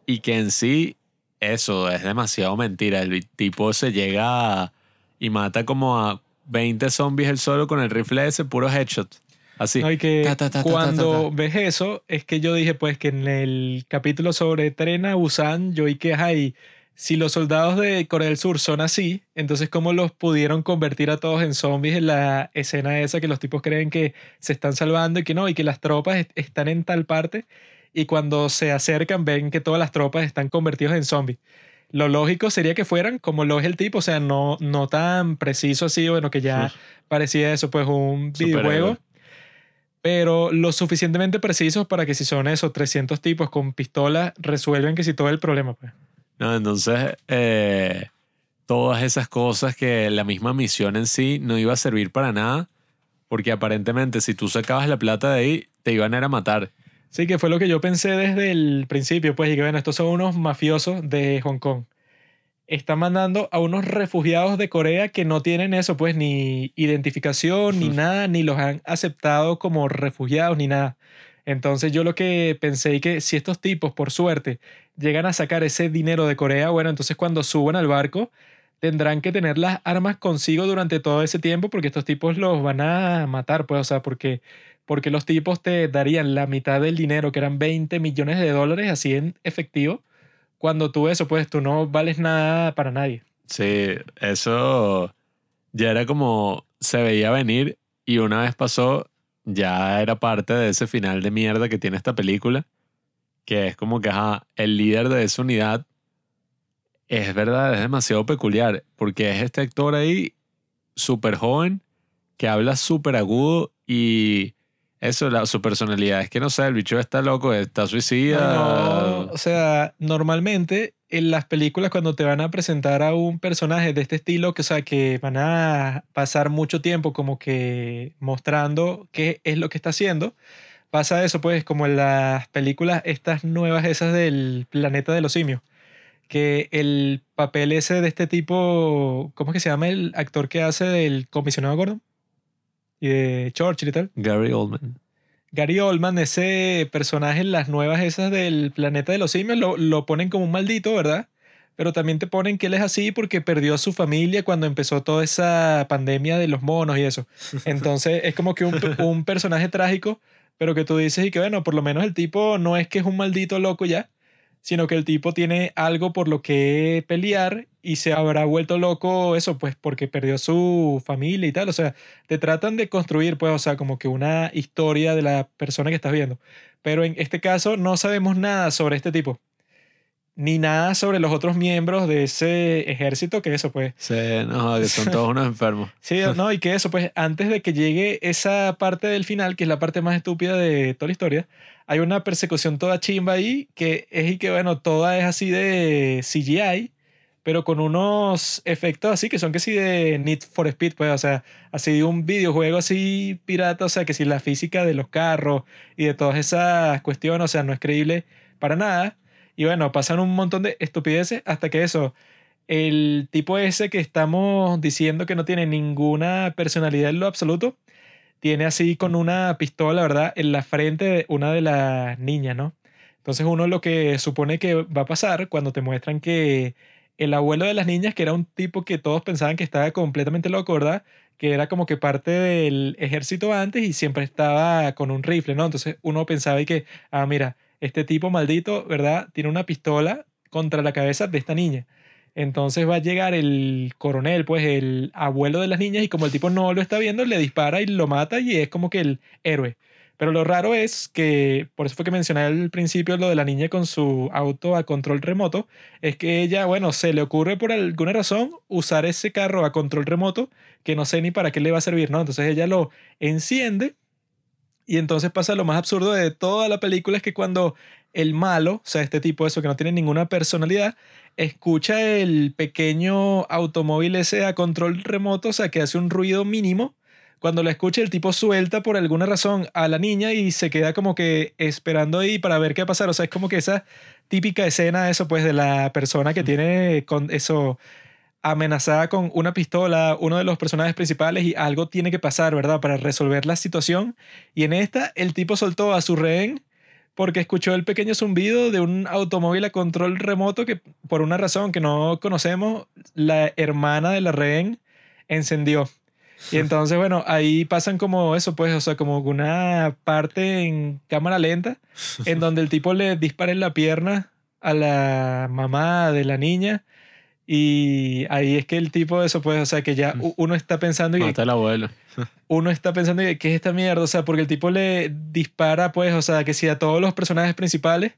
Speaker 2: Y que en sí, eso es demasiado mentira. El tipo se llega a- y mata como a 20 zombies él solo con el rifle ese, puro headshot. Así.
Speaker 1: No, y que
Speaker 2: Ta, ta, ta,
Speaker 1: cuando ves eso, es que yo dije, pues, que en el capítulo sobre Tren a Busan, yo y que, ay, si los soldados de Corea del Sur son así, entonces, ¿cómo los pudieron convertir a todos en zombies en la escena esa que los tipos creen que se están salvando y que no, y que las tropas est- están en tal parte, y cuando se acercan ven que todas las tropas están convertidas en zombies? Lo lógico sería que fueran como lo es el tipo, o sea, no, no tan preciso así, bueno, que ya parecía eso, pues un videojuego pero lo suficientemente precisos para que si son esos 300 tipos con pistola resuelven que si todo el problema pues.
Speaker 2: No, entonces, eh, todas esas cosas que la misma misión en sí no iba a servir para nada, porque aparentemente si tú sacabas la plata de ahí, te iban a ir a matar.
Speaker 1: Sí, que fue lo que yo pensé desde el principio, pues, y que bueno, estos son unos mafiosos de Hong Kong. Están mandando a unos refugiados de Corea que no tienen eso, pues, ni identificación, ni nada, ni los han aceptado como refugiados, ni nada. Entonces yo lo que pensé y que si estos tipos, por suerte, llegan a sacar ese dinero de Corea, bueno, entonces cuando suban al barco, tendrán que tener las armas consigo durante todo ese tiempo porque estos tipos los van a matar, pues, o sea, porque, porque los tipos te darían la mitad del dinero, que eran 20 millones de dólares, así en efectivo, cuando tú eso, pues tú no vales nada para nadie.
Speaker 2: Sí, eso ya era como se veía venir y una vez pasó, ya era parte de ese final de mierda que tiene esta película, que es como que el líder de esa unidad es verdad, es demasiado peculiar, porque es este actor ahí súper joven, que habla súper agudo y eso, su personalidad es que no sé, el bicho está loco, está suicida.
Speaker 1: No, o sea, normalmente en las películas cuando te van a presentar a un personaje de este estilo, que o sea, que van a pasar mucho tiempo como que mostrando qué es lo que está haciendo, pasa eso pues como en las películas estas nuevas esas del planeta de los simios, que el papel ese de este tipo, ¿cómo es que se llama el actor que hace del comisionado Gordon? Y de Churchill y tal.
Speaker 2: Gary Oldman.
Speaker 1: Gary Oldman, ese personaje en las nuevas esas del planeta de los simios, lo, lo ponen como un maldito, ¿verdad? pero también te ponen que él es así porque perdió a su familia cuando empezó toda esa pandemia de los monos y eso. (laughs) Entonces es como que un, un personaje trágico, pero que tú dices y que bueno, por lo menos el tipo no es que es un maldito loco ya, sino que el tipo tiene algo por lo que pelear y se habrá vuelto loco eso, pues porque perdió su familia y tal. O sea, te tratan de construir, pues, o sea, como que una historia de la persona que estás viendo. Pero en este caso no sabemos nada sobre este tipo ni nada sobre los otros miembros de ese ejército, que eso pues...
Speaker 2: Sí, no, que son todos unos enfermos. (laughs)
Speaker 1: sí, no, y que eso pues antes de que llegue esa parte del final, que es la parte más estúpida de toda la historia, hay una persecución toda chimba ahí, que es y que bueno, toda es así de CGI, pero con unos efectos así que son que sí de Need for Speed, pues, o sea, así de un videojuego así pirata, o sea, que si la física de los carros y de todas esas cuestiones, o sea, no es creíble para nada. Y bueno, pasan un montón de estupideces hasta que eso, el tipo ese que estamos diciendo que no tiene ninguna personalidad en lo absoluto, tiene así con una pistola, ¿verdad?, en la frente de una de las niñas, ¿no? Entonces uno lo que supone que va a pasar cuando te muestran que el abuelo de las niñas, que era un tipo que todos pensaban que estaba completamente loco, ¿verdad? Que era como que parte del ejército antes y siempre estaba con un rifle, ¿no? Entonces uno pensaba y que, ah, mira, este tipo maldito, ¿verdad? Tiene una pistola contra la cabeza de esta niña. Entonces va a llegar el coronel, pues el abuelo de las niñas, y como el tipo no lo está viendo, le dispara y lo mata y es como que el héroe. Pero lo raro es que, por eso fue que mencioné al principio lo de la niña con su auto a control remoto, es que ella, bueno, se le ocurre por alguna razón usar ese carro a control remoto que no sé ni para qué le va a servir, ¿no? Entonces ella lo enciende y entonces pasa lo más absurdo de toda la película es que cuando el malo, o sea, este tipo, eso que no tiene ninguna personalidad, escucha el pequeño automóvil ese a control remoto, o sea, que hace un ruido mínimo. Cuando lo escucha, el tipo suelta por alguna razón a la niña y se queda como que esperando ahí para ver qué va a pasar. O sea, es como que esa típica escena, eso pues, de la persona que tiene con eso amenazada con una pistola, uno de los personajes principales, y algo tiene que pasar, ¿verdad? Para resolver la situación. Y en esta, el tipo soltó a su rehén porque escuchó el pequeño zumbido de un automóvil a control remoto que, por una razón que no conocemos, la hermana de la rehén encendió. Y entonces, bueno, ahí pasan como eso, pues, o sea, como una parte en cámara lenta, en (laughs) donde el tipo le dispara en la pierna a la mamá de la niña y ahí es que el tipo de eso, pues, o sea, que ya uno está pensando... Y
Speaker 2: Mata el abuelo. (laughs)
Speaker 1: uno está pensando, que, ¿qué es esta mierda? O sea, porque el tipo le dispara, pues, o sea, que si a todos los personajes principales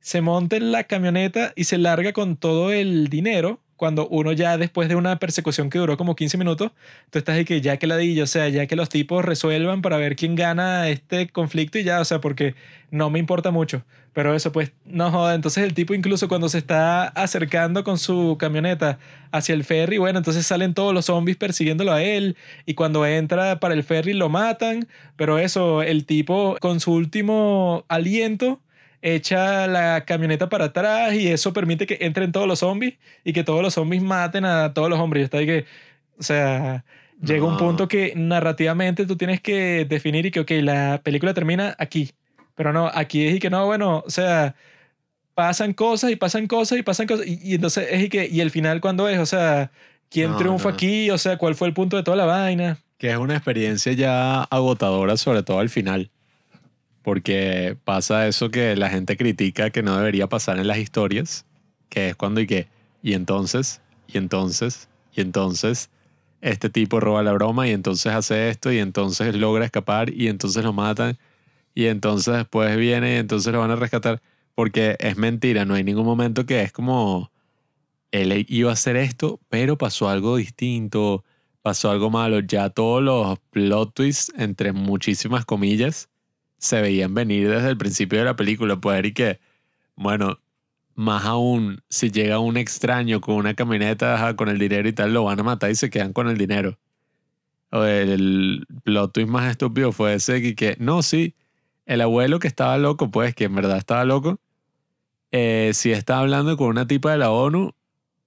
Speaker 1: se monta en la camioneta y se larga con todo el dinero cuando uno ya después de una persecución que duró como 15 minutos, tú estás ahí que ya que la di, o sea, ya que los tipos resuelvan para ver quién gana este conflicto y ya, o sea, porque no me importa mucho. Pero eso, pues, no joda. Entonces el tipo incluso cuando se está acercando con su camioneta hacia el ferry, bueno, entonces salen todos los zombies persiguiéndolo a él y cuando entra para el ferry lo matan. Pero eso, el tipo con su último aliento echa la camioneta para atrás y eso permite que entren todos los zombies y que todos los zombies maten a todos los hombres. Está ahí que, o sea, llega un punto que narrativamente tú tienes que definir y que, ok, la película termina aquí. Pero no, aquí es y que no, bueno, o sea, pasan cosas y pasan cosas y pasan cosas. Y, entonces es y que, y el final, ¿cuándo es? O sea, ¿quién triunfa aquí? O sea, ¿cuál fue el punto de toda la vaina?
Speaker 2: Que es una experiencia ya agotadora, sobre todo al final. Porque pasa eso que la gente critica que no debería pasar en las historias, que es cuando y que, y entonces, y entonces, y entonces, este tipo roba la broma y entonces hace esto y entonces logra escapar y entonces lo matan y entonces después viene y entonces lo van a rescatar. Porque es mentira, no hay ningún momento que es como él iba a hacer esto, pero pasó algo distinto, pasó algo malo. Ya todos los plot twists, entre muchísimas comillas, se veían venir desde el principio de la película, pues, y que, bueno, más aún, si llega un extraño con una camioneta con el dinero y tal, lo van a matar y se quedan con el dinero. O el plot twist más estúpido fue ese que, que, no, sí, el abuelo que estaba loco, pues, que en verdad estaba loco, eh, sí estaba hablando con una tipa de la ONU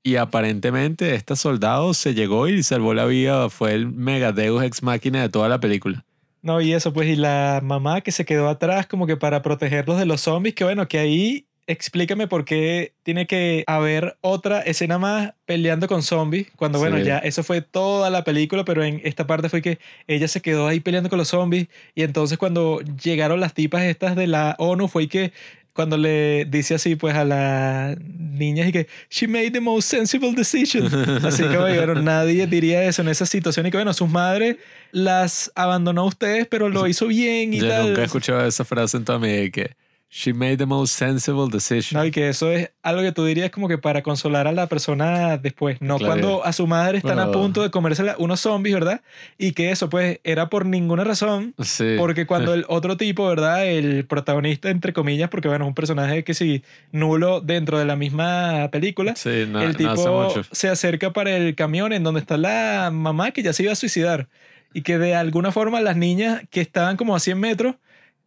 Speaker 2: y aparentemente este soldado se llegó y salvó la vida, fue el mega deus ex máquina de toda la película.
Speaker 1: No, y eso, pues, y la mamá que se quedó atrás como que para protegerlos de los zombies, que bueno, que ahí explícame por qué tiene que haber otra escena más peleando con zombies, cuando bueno,
Speaker 2: Sí.
Speaker 1: ya eso fue toda la película, pero en esta parte fue que ella se quedó ahí peleando con los zombies y entonces cuando llegaron las tipas estas de la ONU fue que cuando le dice así pues a la niña y que she made the most sensible decision (laughs) así que bueno nadie diría eso en esa situación y que bueno sus madres las abandonó a ustedes pero lo hizo bien y
Speaker 2: Yo
Speaker 1: tal
Speaker 2: nunca he escuchado esa frase en toda mi vida que she made the most sensible decision.
Speaker 1: No, y que eso es algo que tú dirías como que para consolar a la persona después, no
Speaker 2: Claro.
Speaker 1: cuando a su madre están a
Speaker 2: Bueno.
Speaker 1: punto de comerse unos zombies, ¿verdad? Y que eso pues era por ninguna razón,
Speaker 2: sí.
Speaker 1: porque cuando el otro tipo, ¿verdad? El protagonista, entre comillas, porque bueno, es un personaje que sí, nulo dentro de la misma película,
Speaker 2: Sí, no,
Speaker 1: el
Speaker 2: no
Speaker 1: tipo
Speaker 2: mucho.
Speaker 1: se acerca para el camión en donde está la mamá que ya se iba a suicidar y que de alguna forma las niñas que estaban como a 100 metros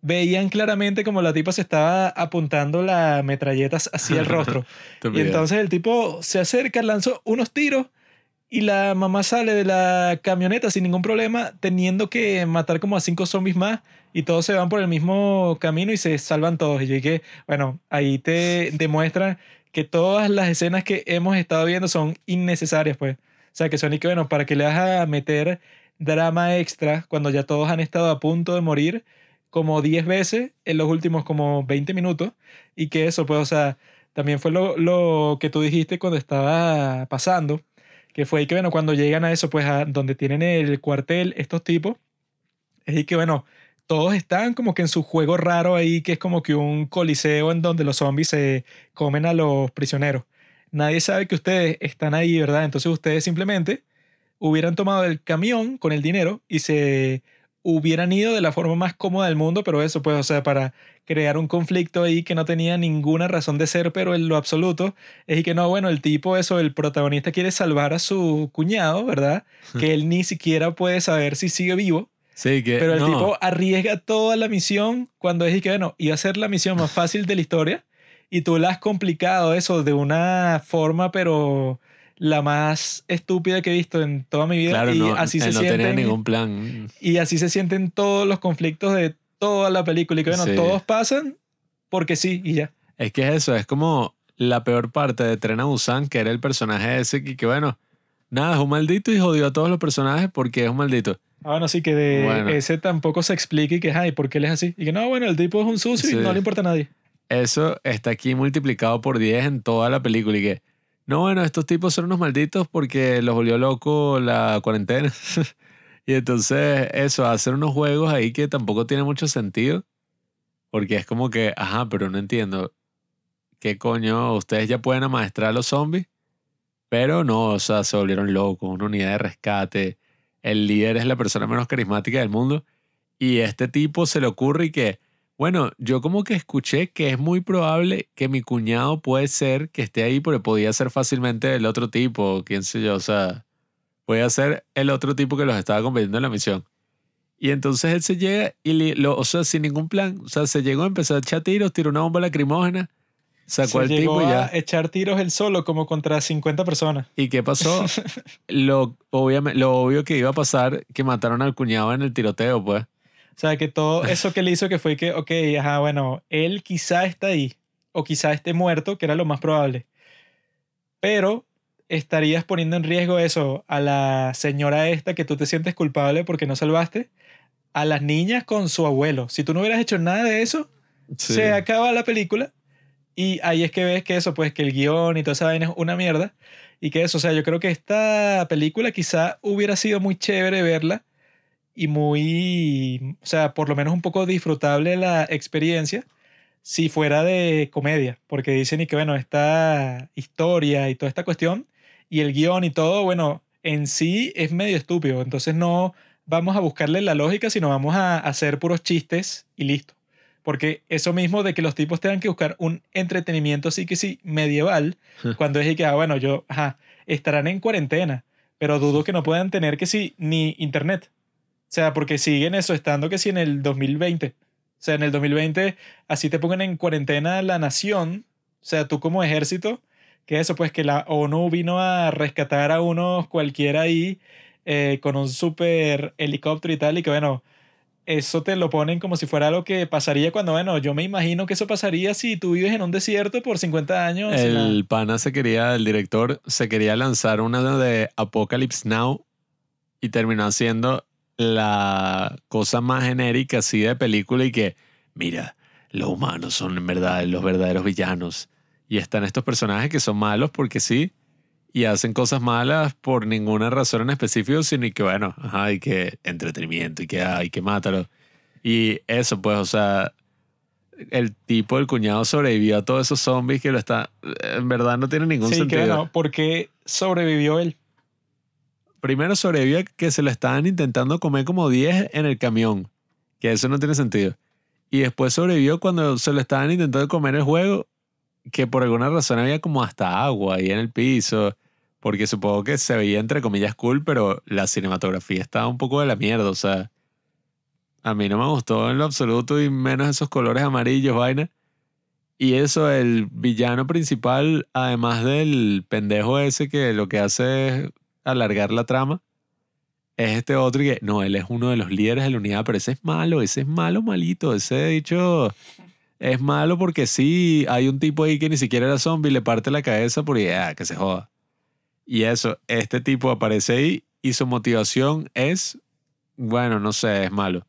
Speaker 1: veían claramente como la tipa se estaba apuntando la metralleta hacia el (laughs) rostro. y entonces el tipo se acerca, lanzó unos tiros y la mamá sale de la camioneta sin ningún problema, teniendo que matar como a cinco zombies más y todos se van por el mismo camino y se salvan todos. Y yo dije, bueno, ahí te (laughs) demuestra que todas las escenas que hemos estado viendo son innecesarias, pues. O sea, que son y que, bueno, para que le vas a meter drama extra cuando ya todos han estado a punto de morir como 10 veces en los últimos como 20 minutos y que eso, pues, o sea, también fue lo, lo que tú dijiste cuando estaba pasando, que fue ahí que, bueno, cuando llegan a eso, pues, a donde tienen el cuartel estos tipos, es ahí que, bueno, todos están como que en su juego raro ahí, que es como que un coliseo en donde los zombies se comen a los prisioneros. Nadie sabe que ustedes están ahí, ¿verdad? Entonces ustedes simplemente hubieran tomado el camión con el dinero y se hubieran ido de la forma más cómoda del mundo, pero eso pues, o sea, para crear un conflicto ahí que no tenía ninguna razón de ser, pero en lo absoluto, es que no, bueno, el tipo, eso, el protagonista quiere salvar a su cuñado, ¿verdad? Que él ni siquiera puede saber si sigue vivo,
Speaker 2: Sí, que.
Speaker 1: pero el
Speaker 2: no,
Speaker 1: tipo arriesga toda la misión cuando es que, bueno, iba a ser la misión más fácil de la historia y tú la has complicado eso de una forma, pero la más estúpida que he visto en toda mi vida
Speaker 2: Claro,
Speaker 1: y
Speaker 2: no,
Speaker 1: así se
Speaker 2: él no tenía
Speaker 1: sienten
Speaker 2: ningún plan.
Speaker 1: y así se sienten todos los conflictos de toda la película y que bueno,
Speaker 2: Sí.
Speaker 1: todos pasan porque sí y ya.
Speaker 2: Es que es eso, es como la peor parte de Tren a Busan, que era el personaje ese que, que, bueno, nada, es un maldito y jodió a todos los personajes porque es un maldito.
Speaker 1: Ah, bueno, sí que de
Speaker 2: Bueno.
Speaker 1: ese tampoco se explica y que, ay, ¿por qué él es así? Y que no, bueno, el tipo es un sucio
Speaker 2: Sí.
Speaker 1: y no le importa a nadie.
Speaker 2: Eso está aquí multiplicado por 10 en toda la película y que, no, bueno, estos tipos son unos malditos porque los volvió loco la cuarentena. (laughs) y entonces eso, hacer unos juegos ahí que tampoco tiene mucho sentido. Porque es como que, ajá, pero no entiendo. ¿Qué coño? Ustedes ya pueden amaestrar a los zombies, pero no, o sea, se volvieron locos, una unidad de rescate. El líder es la persona menos carismática del mundo. Y este tipo se le ocurre que, bueno, yo como que escuché que es muy probable que mi cuñado puede ser que esté ahí porque podía ser fácilmente el otro tipo, quién sé yo, o sea, puede ser el otro tipo que los estaba convirtiendo en la misión. Y entonces él se llega y, le- lo, o sea, sin ningún plan, o sea, se llegó, empezó a echar tiros, tiró una bomba lacrimógena, sacó al tipo y
Speaker 1: a
Speaker 2: ya.
Speaker 1: echar tiros él solo como contra 50 personas.
Speaker 2: ¿Y qué pasó? (laughs) lo, obviamente, lo obvio que iba a pasar, que mataron al cuñado en el tiroteo, pues.
Speaker 1: O sea, que todo eso que él hizo que fue que, ok, ajá, bueno, él quizá está ahí o quizá esté muerto, que era lo más probable. Pero estarías poniendo en riesgo eso a la señora esta que tú te sientes culpable porque no salvaste, a las niñas con su abuelo. Si tú no hubieras hecho nada de eso,
Speaker 2: Sí.
Speaker 1: se acaba la película y ahí es que ves que eso, pues que el guion y toda esa vaina es una mierda y que eso, o sea, yo creo que esta película quizá hubiera sido muy chévere verla y muy, o sea, por lo menos un poco disfrutable la experiencia si fuera de comedia, porque dicen y que bueno, esta historia y toda esta cuestión y el guion y todo, bueno, en sí es medio estúpido, entonces no vamos a buscarle la lógica, sino vamos a hacer puros chistes y listo. Porque eso mismo de que los tipos tengan que buscar un entretenimiento sí que sí medieval, cuando es y que, ah, bueno, yo, ajá, estarán en cuarentena, pero dudo que no puedan tener que sí ni internet. O sea, porque siguen eso estando que sí en el 2020. O sea, en el 2020 así te pongan en cuarentena la nación, o sea, tú como ejército, que eso, pues que la ONU vino a rescatar a unos cualquiera ahí eh, con un super helicóptero y tal, y que bueno, eso te lo ponen como si fuera algo que pasaría cuando, bueno, yo me imagino que eso pasaría si tú vives en un desierto por 50 años.
Speaker 2: El pana se quería, el director se quería lanzar una de Apocalypse Now y terminó haciendo la cosa más genérica así de película y que, mira, los humanos son en verdad los verdaderos villanos. Y están estos personajes que son malos porque sí y hacen cosas malas por ninguna razón en específico, sino que, bueno, ajá, y que entretenimiento y que hay que mátalo. Y eso, pues, o sea, el tipo, el cuñado sobrevivió a todos esos zombies que lo está. En verdad no tiene ningún
Speaker 1: sí,
Speaker 2: sentido.
Speaker 1: que bueno, ¿por qué sobrevivió él?
Speaker 2: Primero sobrevivió a que se lo estaban intentando comer como 10 en el camión. Que eso no tiene sentido. Y después sobrevivió cuando se lo estaban intentando comer el juego. Que por alguna razón había como hasta agua ahí en el piso. Porque supongo que se veía entre comillas cool, pero la cinematografía estaba un poco de la mierda. O sea, a mí no me gustó en lo absoluto y menos esos colores amarillos, vaina. Y eso, el villano principal, además del pendejo ese que lo que hace es alargar la trama, es este otro que, no, él es uno de los líderes de la unidad, pero ese es malo, ese es malo, malito, ese dicho es malo porque sí, hay un tipo ahí que ni siquiera era zombie, le parte la cabeza por ah, que se joda. Y eso, este tipo aparece ahí y su motivación es, bueno, no sé, es malo.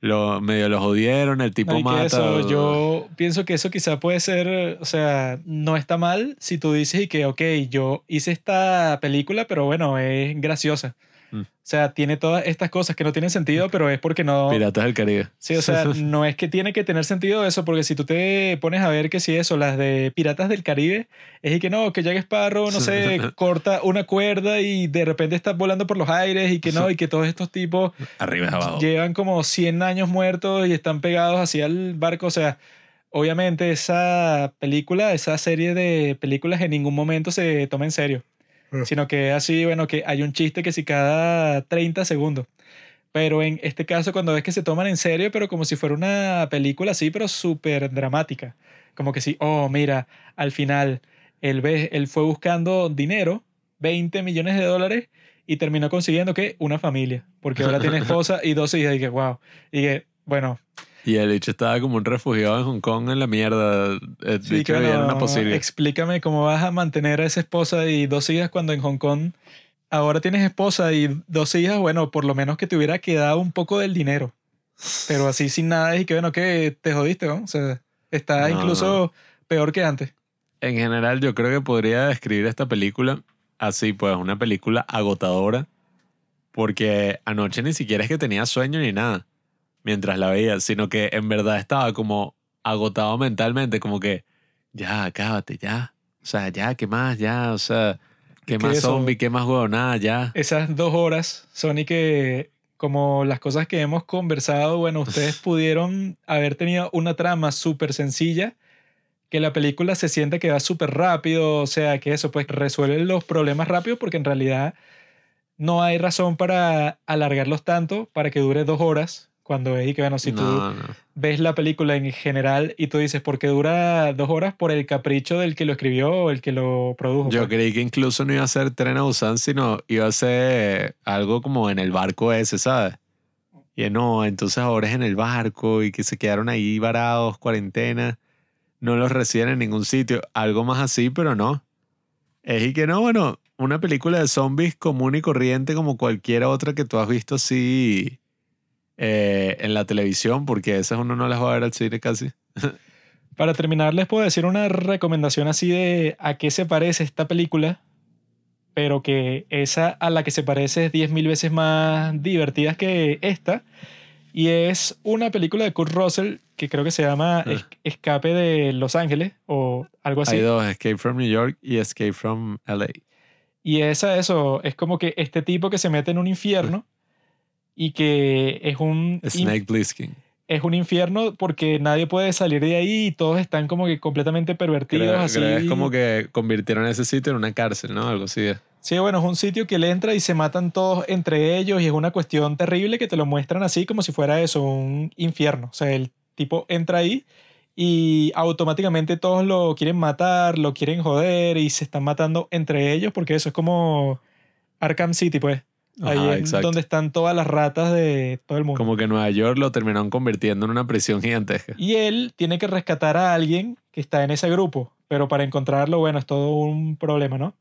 Speaker 2: Lo, medio lo jodieron, el tipo mata.
Speaker 1: eso, yo pienso que eso quizá puede ser, o sea, no está mal si tú dices y que, ok, yo hice esta película, pero bueno, es graciosa.
Speaker 2: Mm.
Speaker 1: O sea, tiene todas estas cosas que no tienen sentido, pero es porque no...
Speaker 2: Piratas del Caribe.
Speaker 1: Sí, o sea, (laughs) no es que tiene que tener sentido eso, porque si tú te pones a ver que si eso, las de Piratas del Caribe, es y que no, que Jack Sparrow, no sé, (laughs) corta una cuerda y de repente está volando por los aires y que no, y que todos estos tipos
Speaker 2: Arriba y abajo.
Speaker 1: llevan como 100 años muertos y están pegados hacia el barco. O sea, obviamente esa película, esa serie de películas en ningún momento se toma en serio.
Speaker 2: Mm.
Speaker 1: Sino que así, bueno, que hay un chiste que si cada 30 segundos. Pero en este caso, cuando ves que se toman en serio, pero como si fuera una película así, pero súper dramática. Como que sí, oh, mira, al final, él, ve, él fue buscando dinero, 20 millones de dólares, y terminó consiguiendo que una familia. Porque ahora tiene (laughs) esposa y dos hijas. Y que, wow. Y que, bueno,
Speaker 2: Y el hecho estaba como un refugiado en Hong Kong en la mierda. El
Speaker 1: sí,
Speaker 2: bicho era
Speaker 1: bueno,
Speaker 2: una posibilidad.
Speaker 1: explícame cómo vas a mantener a esa esposa y dos hijas cuando en Hong Kong ahora tienes esposa y dos hijas. Bueno, por lo menos que te hubiera quedado un poco del dinero. Pero así sin nada y que, bueno, que te jodiste, ¿no? O sea, está
Speaker 2: No,
Speaker 1: incluso peor que antes.
Speaker 2: En general, yo creo que podría describir esta película así, pues, una película agotadora. Porque anoche ni siquiera es que tenía sueño ni nada mientras la veía, sino que en verdad estaba como agotado mentalmente, como que ya, acábate, ya. O sea, ya, ¿qué más? Ya, o sea, ¿qué
Speaker 1: Es que
Speaker 2: más
Speaker 1: eso-
Speaker 2: zombie? ¿Qué más huevonada? Ya.
Speaker 1: esas dos horas son y que como las cosas que hemos conversado, bueno, ustedes (laughs) pudieron haber tenido una trama súper sencilla, que la película se siente que va súper rápido, o sea, que eso pues resuelve los problemas rápido porque en realidad no hay razón para alargarlos tanto para que dure dos horas. Cuando es y que, bueno, si tú
Speaker 2: no,
Speaker 1: ves la película en general y tú dices, ¿por qué dura dos horas? Por el capricho del que lo escribió o el que lo produjo.
Speaker 2: Yo
Speaker 1: pues.
Speaker 2: creí que incluso no iba a ser tren a Busan, sino iba a ser algo como en el barco ese, ¿sabes? Y no, entonces ahora es en el barco y que se quedaron ahí varados, cuarentena, no los reciben en ningún sitio, algo más así, pero no. Es y que no, bueno, una película de zombies común y corriente como cualquier otra que tú has visto así eh, en la televisión, porque esas uno no las va a ver al cine casi. (laughs)
Speaker 1: Para terminar, les puedo decir una recomendación así de a qué se parece esta película, pero que esa a la que se parece es 10.000 veces más divertida que esta. Y es una película de Kurt Russell que creo que se llama
Speaker 2: Ah.
Speaker 1: Es- Escape de Los Ángeles o algo así.
Speaker 2: Hay dos, Escape from New York y Escape from LA.
Speaker 1: Y esa, eso, es como que este tipo que se mete en un infierno y que es un,
Speaker 2: Snake Plissken.
Speaker 1: es un infierno porque nadie puede salir de ahí y todos están como que completamente pervertidos.
Speaker 2: Creo,
Speaker 1: así.
Speaker 2: creo es como que convirtieron ese sitio en una cárcel, ¿no? Algo así.
Speaker 1: Sí, bueno, es un sitio que él entra y se matan todos entre ellos y es una cuestión terrible que te lo muestran así como si fuera eso, un infierno. O sea, el tipo entra ahí y automáticamente todos lo quieren matar, lo quieren joder y se están matando entre ellos porque eso es como Arkham City, pues. Ahí
Speaker 2: Ajá,
Speaker 1: es
Speaker 2: exacto.
Speaker 1: donde están todas las ratas de todo el mundo.
Speaker 2: Como que Nueva York lo terminaron convirtiendo en una prisión gigantesca.
Speaker 1: Y él tiene que rescatar a alguien que está en ese grupo, pero para encontrarlo, bueno, es todo un problema, ¿no?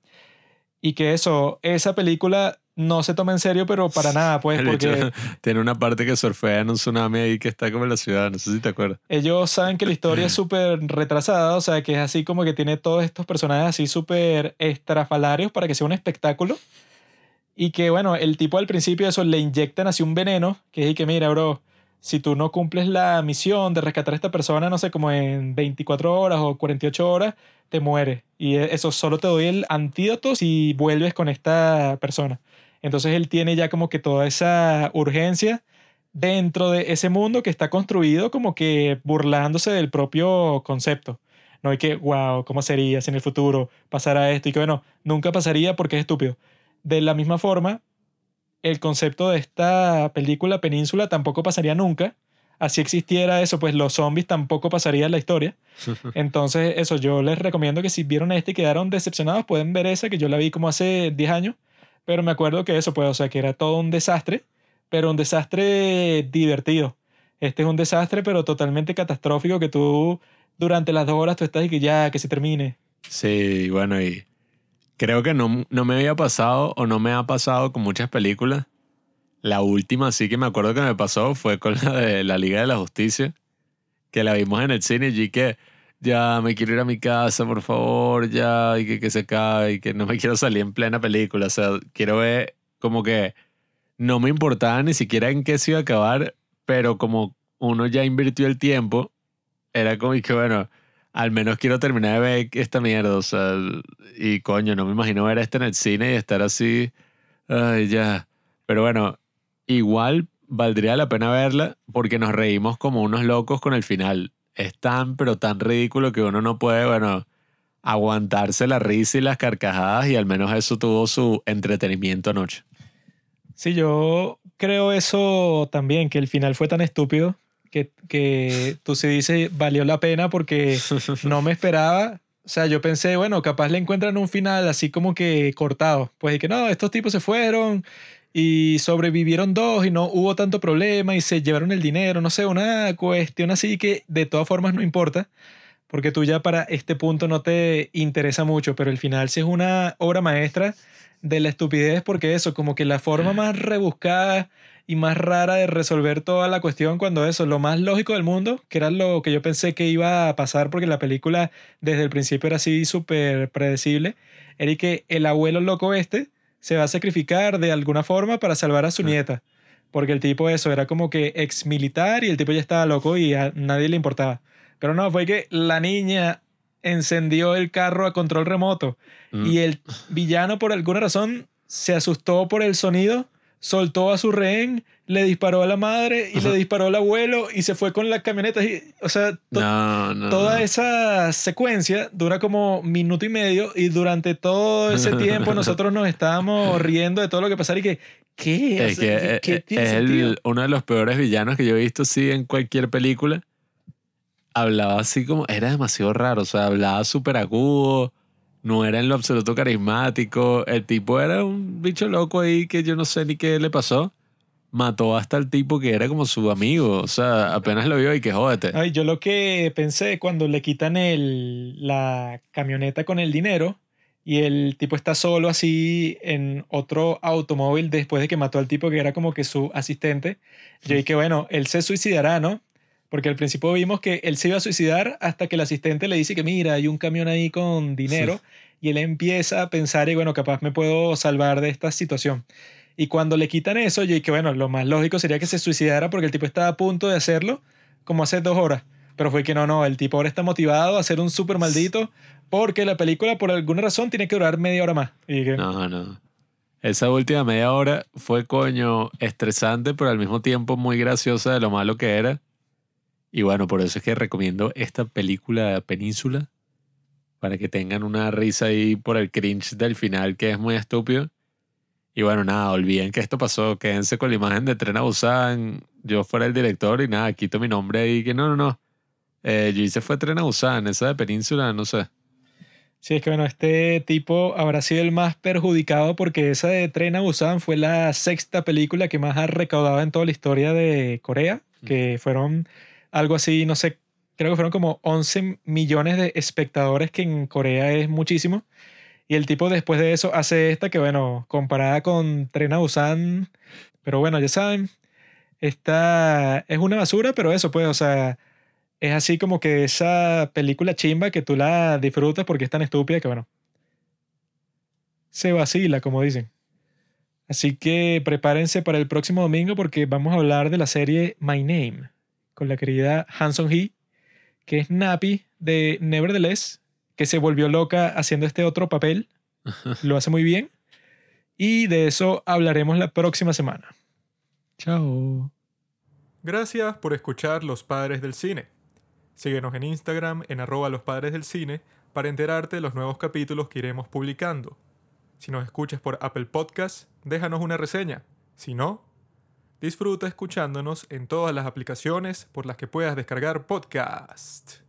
Speaker 1: Y que eso, esa película no se toma en serio, pero para nada, pues,
Speaker 2: El
Speaker 1: porque (laughs)
Speaker 2: tiene una parte que surfea en un tsunami ahí que está como en la ciudad, no sé si te acuerdas.
Speaker 1: ellos saben que la historia es (clears throat) súper retrasada, o sea, que es así como que tiene todos estos personajes así súper estrafalarios para que sea un espectáculo. Y que, bueno, el tipo al principio de eso le inyectan así un veneno, que es que, mira, bro, si tú no cumples la misión de rescatar a esta persona, no sé, como en 24 horas o 48 horas, te mueres. Y e, eso solo te doy el antídoto si vuelves con esta persona. Entonces él tiene ya como que toda esa urgencia dentro de ese mundo que está construido como que burlándose del propio concepto. No hay que, wow, ¿cómo sería si en el futuro pasara esto? Y que bueno, nunca pasaría porque es estúpido. De la misma forma, el concepto de esta película Península tampoco pasaría nunca. Así existiera eso, pues los zombies tampoco pasaría en la historia. (laughs) Entonces, eso, yo les recomiendo que si vieron este y quedaron decepcionados, pueden ver esa, que yo la vi como hace 10 años. Pero me acuerdo que eso, pues, o sea, que era todo un desastre, pero un desastre divertido. Este es un desastre, pero totalmente catastrófico, que tú durante las dos horas tú estás y que ya, que se termine.
Speaker 2: Sí, bueno, y creo que no, no me había pasado o no me ha pasado con muchas películas. La última sí que me acuerdo que me pasó fue con la de la Liga de la Justicia, que la vimos en el cine y que ya me quiero ir a mi casa, por favor, ya, y que, que se acabe, y que no me (laughs) quiero salir en plena película. O sea, quiero ver como que no me importaba ni siquiera en qué se iba a acabar, pero como uno ya invirtió el tiempo, era como que bueno, al menos quiero terminar de ver esta mierda, o sea, y coño, no me imagino ver esto en el cine y estar así, ay, ya. Pero bueno, igual valdría la pena verla porque nos reímos como unos locos con el final. Es tan, pero tan ridículo que uno no puede, bueno, aguantarse la risa y las carcajadas y al menos eso tuvo su entretenimiento anoche.
Speaker 1: Sí, yo creo eso también, que el final fue tan estúpido que, que tú se dices valió la pena porque (laughs) no me esperaba. O sea, yo pensé, bueno, capaz le encuentran un final así como que cortado. Pues y que no, estos tipos se fueron y sobrevivieron dos y no hubo tanto problema y se llevaron el dinero, no sé, una cuestión así que de todas formas no importa, porque tú ya para este punto no te interesa mucho, pero el final sí es una obra maestra de la estupidez porque eso, como que la forma más rebuscada y más rara de resolver toda la cuestión cuando eso, lo más lógico del mundo, que era lo que yo pensé que iba a pasar porque la película desde el principio era así súper predecible, era que el abuelo loco este se va a sacrificar de alguna forma para salvar a su nieta. Porque el tipo eso era como que ex militar y el tipo ya estaba loco y a nadie le importaba. Pero no, fue que la niña encendió el carro a control remoto
Speaker 2: Mm.
Speaker 1: y el villano por alguna razón se asustó por el sonido, soltó a su rehén, le disparó a la madre y
Speaker 2: Ajá.
Speaker 1: le disparó al abuelo y se fue con la camioneta. Y, o sea, to-
Speaker 2: No, no.
Speaker 1: Toda
Speaker 2: no.
Speaker 1: esa secuencia dura como minuto y medio y durante todo ese (laughs) tiempo nosotros nos estábamos riendo de todo lo que pasara y que, ¿qué?
Speaker 2: Es que
Speaker 1: ¿qué
Speaker 2: eh,
Speaker 1: tiene
Speaker 2: es el- uno de los peores villanos que yo he visto, sí, en cualquier película. Hablaba así como, era demasiado raro, o sea, hablaba súper agudo, no era en lo absoluto carismático. El tipo era un bicho loco ahí que yo no sé ni qué le pasó. Mató hasta el tipo que era como su amigo, o sea, apenas lo vio y que jódete.
Speaker 1: Ay, yo lo que pensé cuando le quitan el, la camioneta con el dinero y el tipo está solo así en otro automóvil después de que mató al tipo que era como que su asistente, yo dije, bueno, él se suicidará, ¿no? Porque al principio vimos que él se iba a suicidar hasta que el asistente le dice que mira, hay un camión ahí con dinero y él empieza a pensar y bueno, capaz me puedo salvar de esta situación. Y cuando le quitan eso, yo dije, bueno, lo más lógico sería que se suicidara porque el tipo estaba a punto de hacerlo como hace dos horas. Pero fue que no, no, el tipo ahora está motivado a ser un súper maldito porque la película por alguna razón tiene que durar media hora más. Y que,
Speaker 2: No, no. Esa última media hora fue coño estresante, pero al mismo tiempo muy graciosa de lo malo que era. Y bueno, por eso es que recomiendo esta película Península para que tengan una risa ahí por el cringe del final que es muy estúpido. Y bueno, nada, olviden que esto pasó, quédense con la imagen de Tren Busan, yo fuera el director y nada, quito mi nombre ahí que no, no, no. Eh, yo hice fue Tren Busan, esa de Península, no sé.
Speaker 1: Sí, es que bueno, este tipo habrá sido el más perjudicado porque esa de Tren a Busan fue la sexta película que más ha recaudado en toda la historia de Corea, que fueron algo así, no sé, creo que fueron como 11 millones de espectadores, que en Corea es muchísimo. Y el tipo después de eso hace esta que, bueno, comparada con Tren Busan, pero bueno, ya saben, esta es una basura, pero eso pues, o sea, es así como que esa película chimba que tú la disfrutas porque es tan estúpida que, bueno, se vacila, como dicen. Así que prepárense para el próximo domingo porque vamos a hablar de la serie My Name con la querida Hanson Hee, que es Nappy de Nevertheless, que se volvió loca haciendo este otro papel. Lo hace muy bien. Y de eso hablaremos la próxima semana.
Speaker 2: Chao.
Speaker 1: Gracias por escuchar Los Padres del Cine. Síguenos en Instagram en arroba los padres del cine para enterarte de los nuevos capítulos que iremos publicando. Si nos escuchas por Apple Podcast, déjanos una reseña. Si no, disfruta escuchándonos en todas las aplicaciones por las que puedas descargar podcast.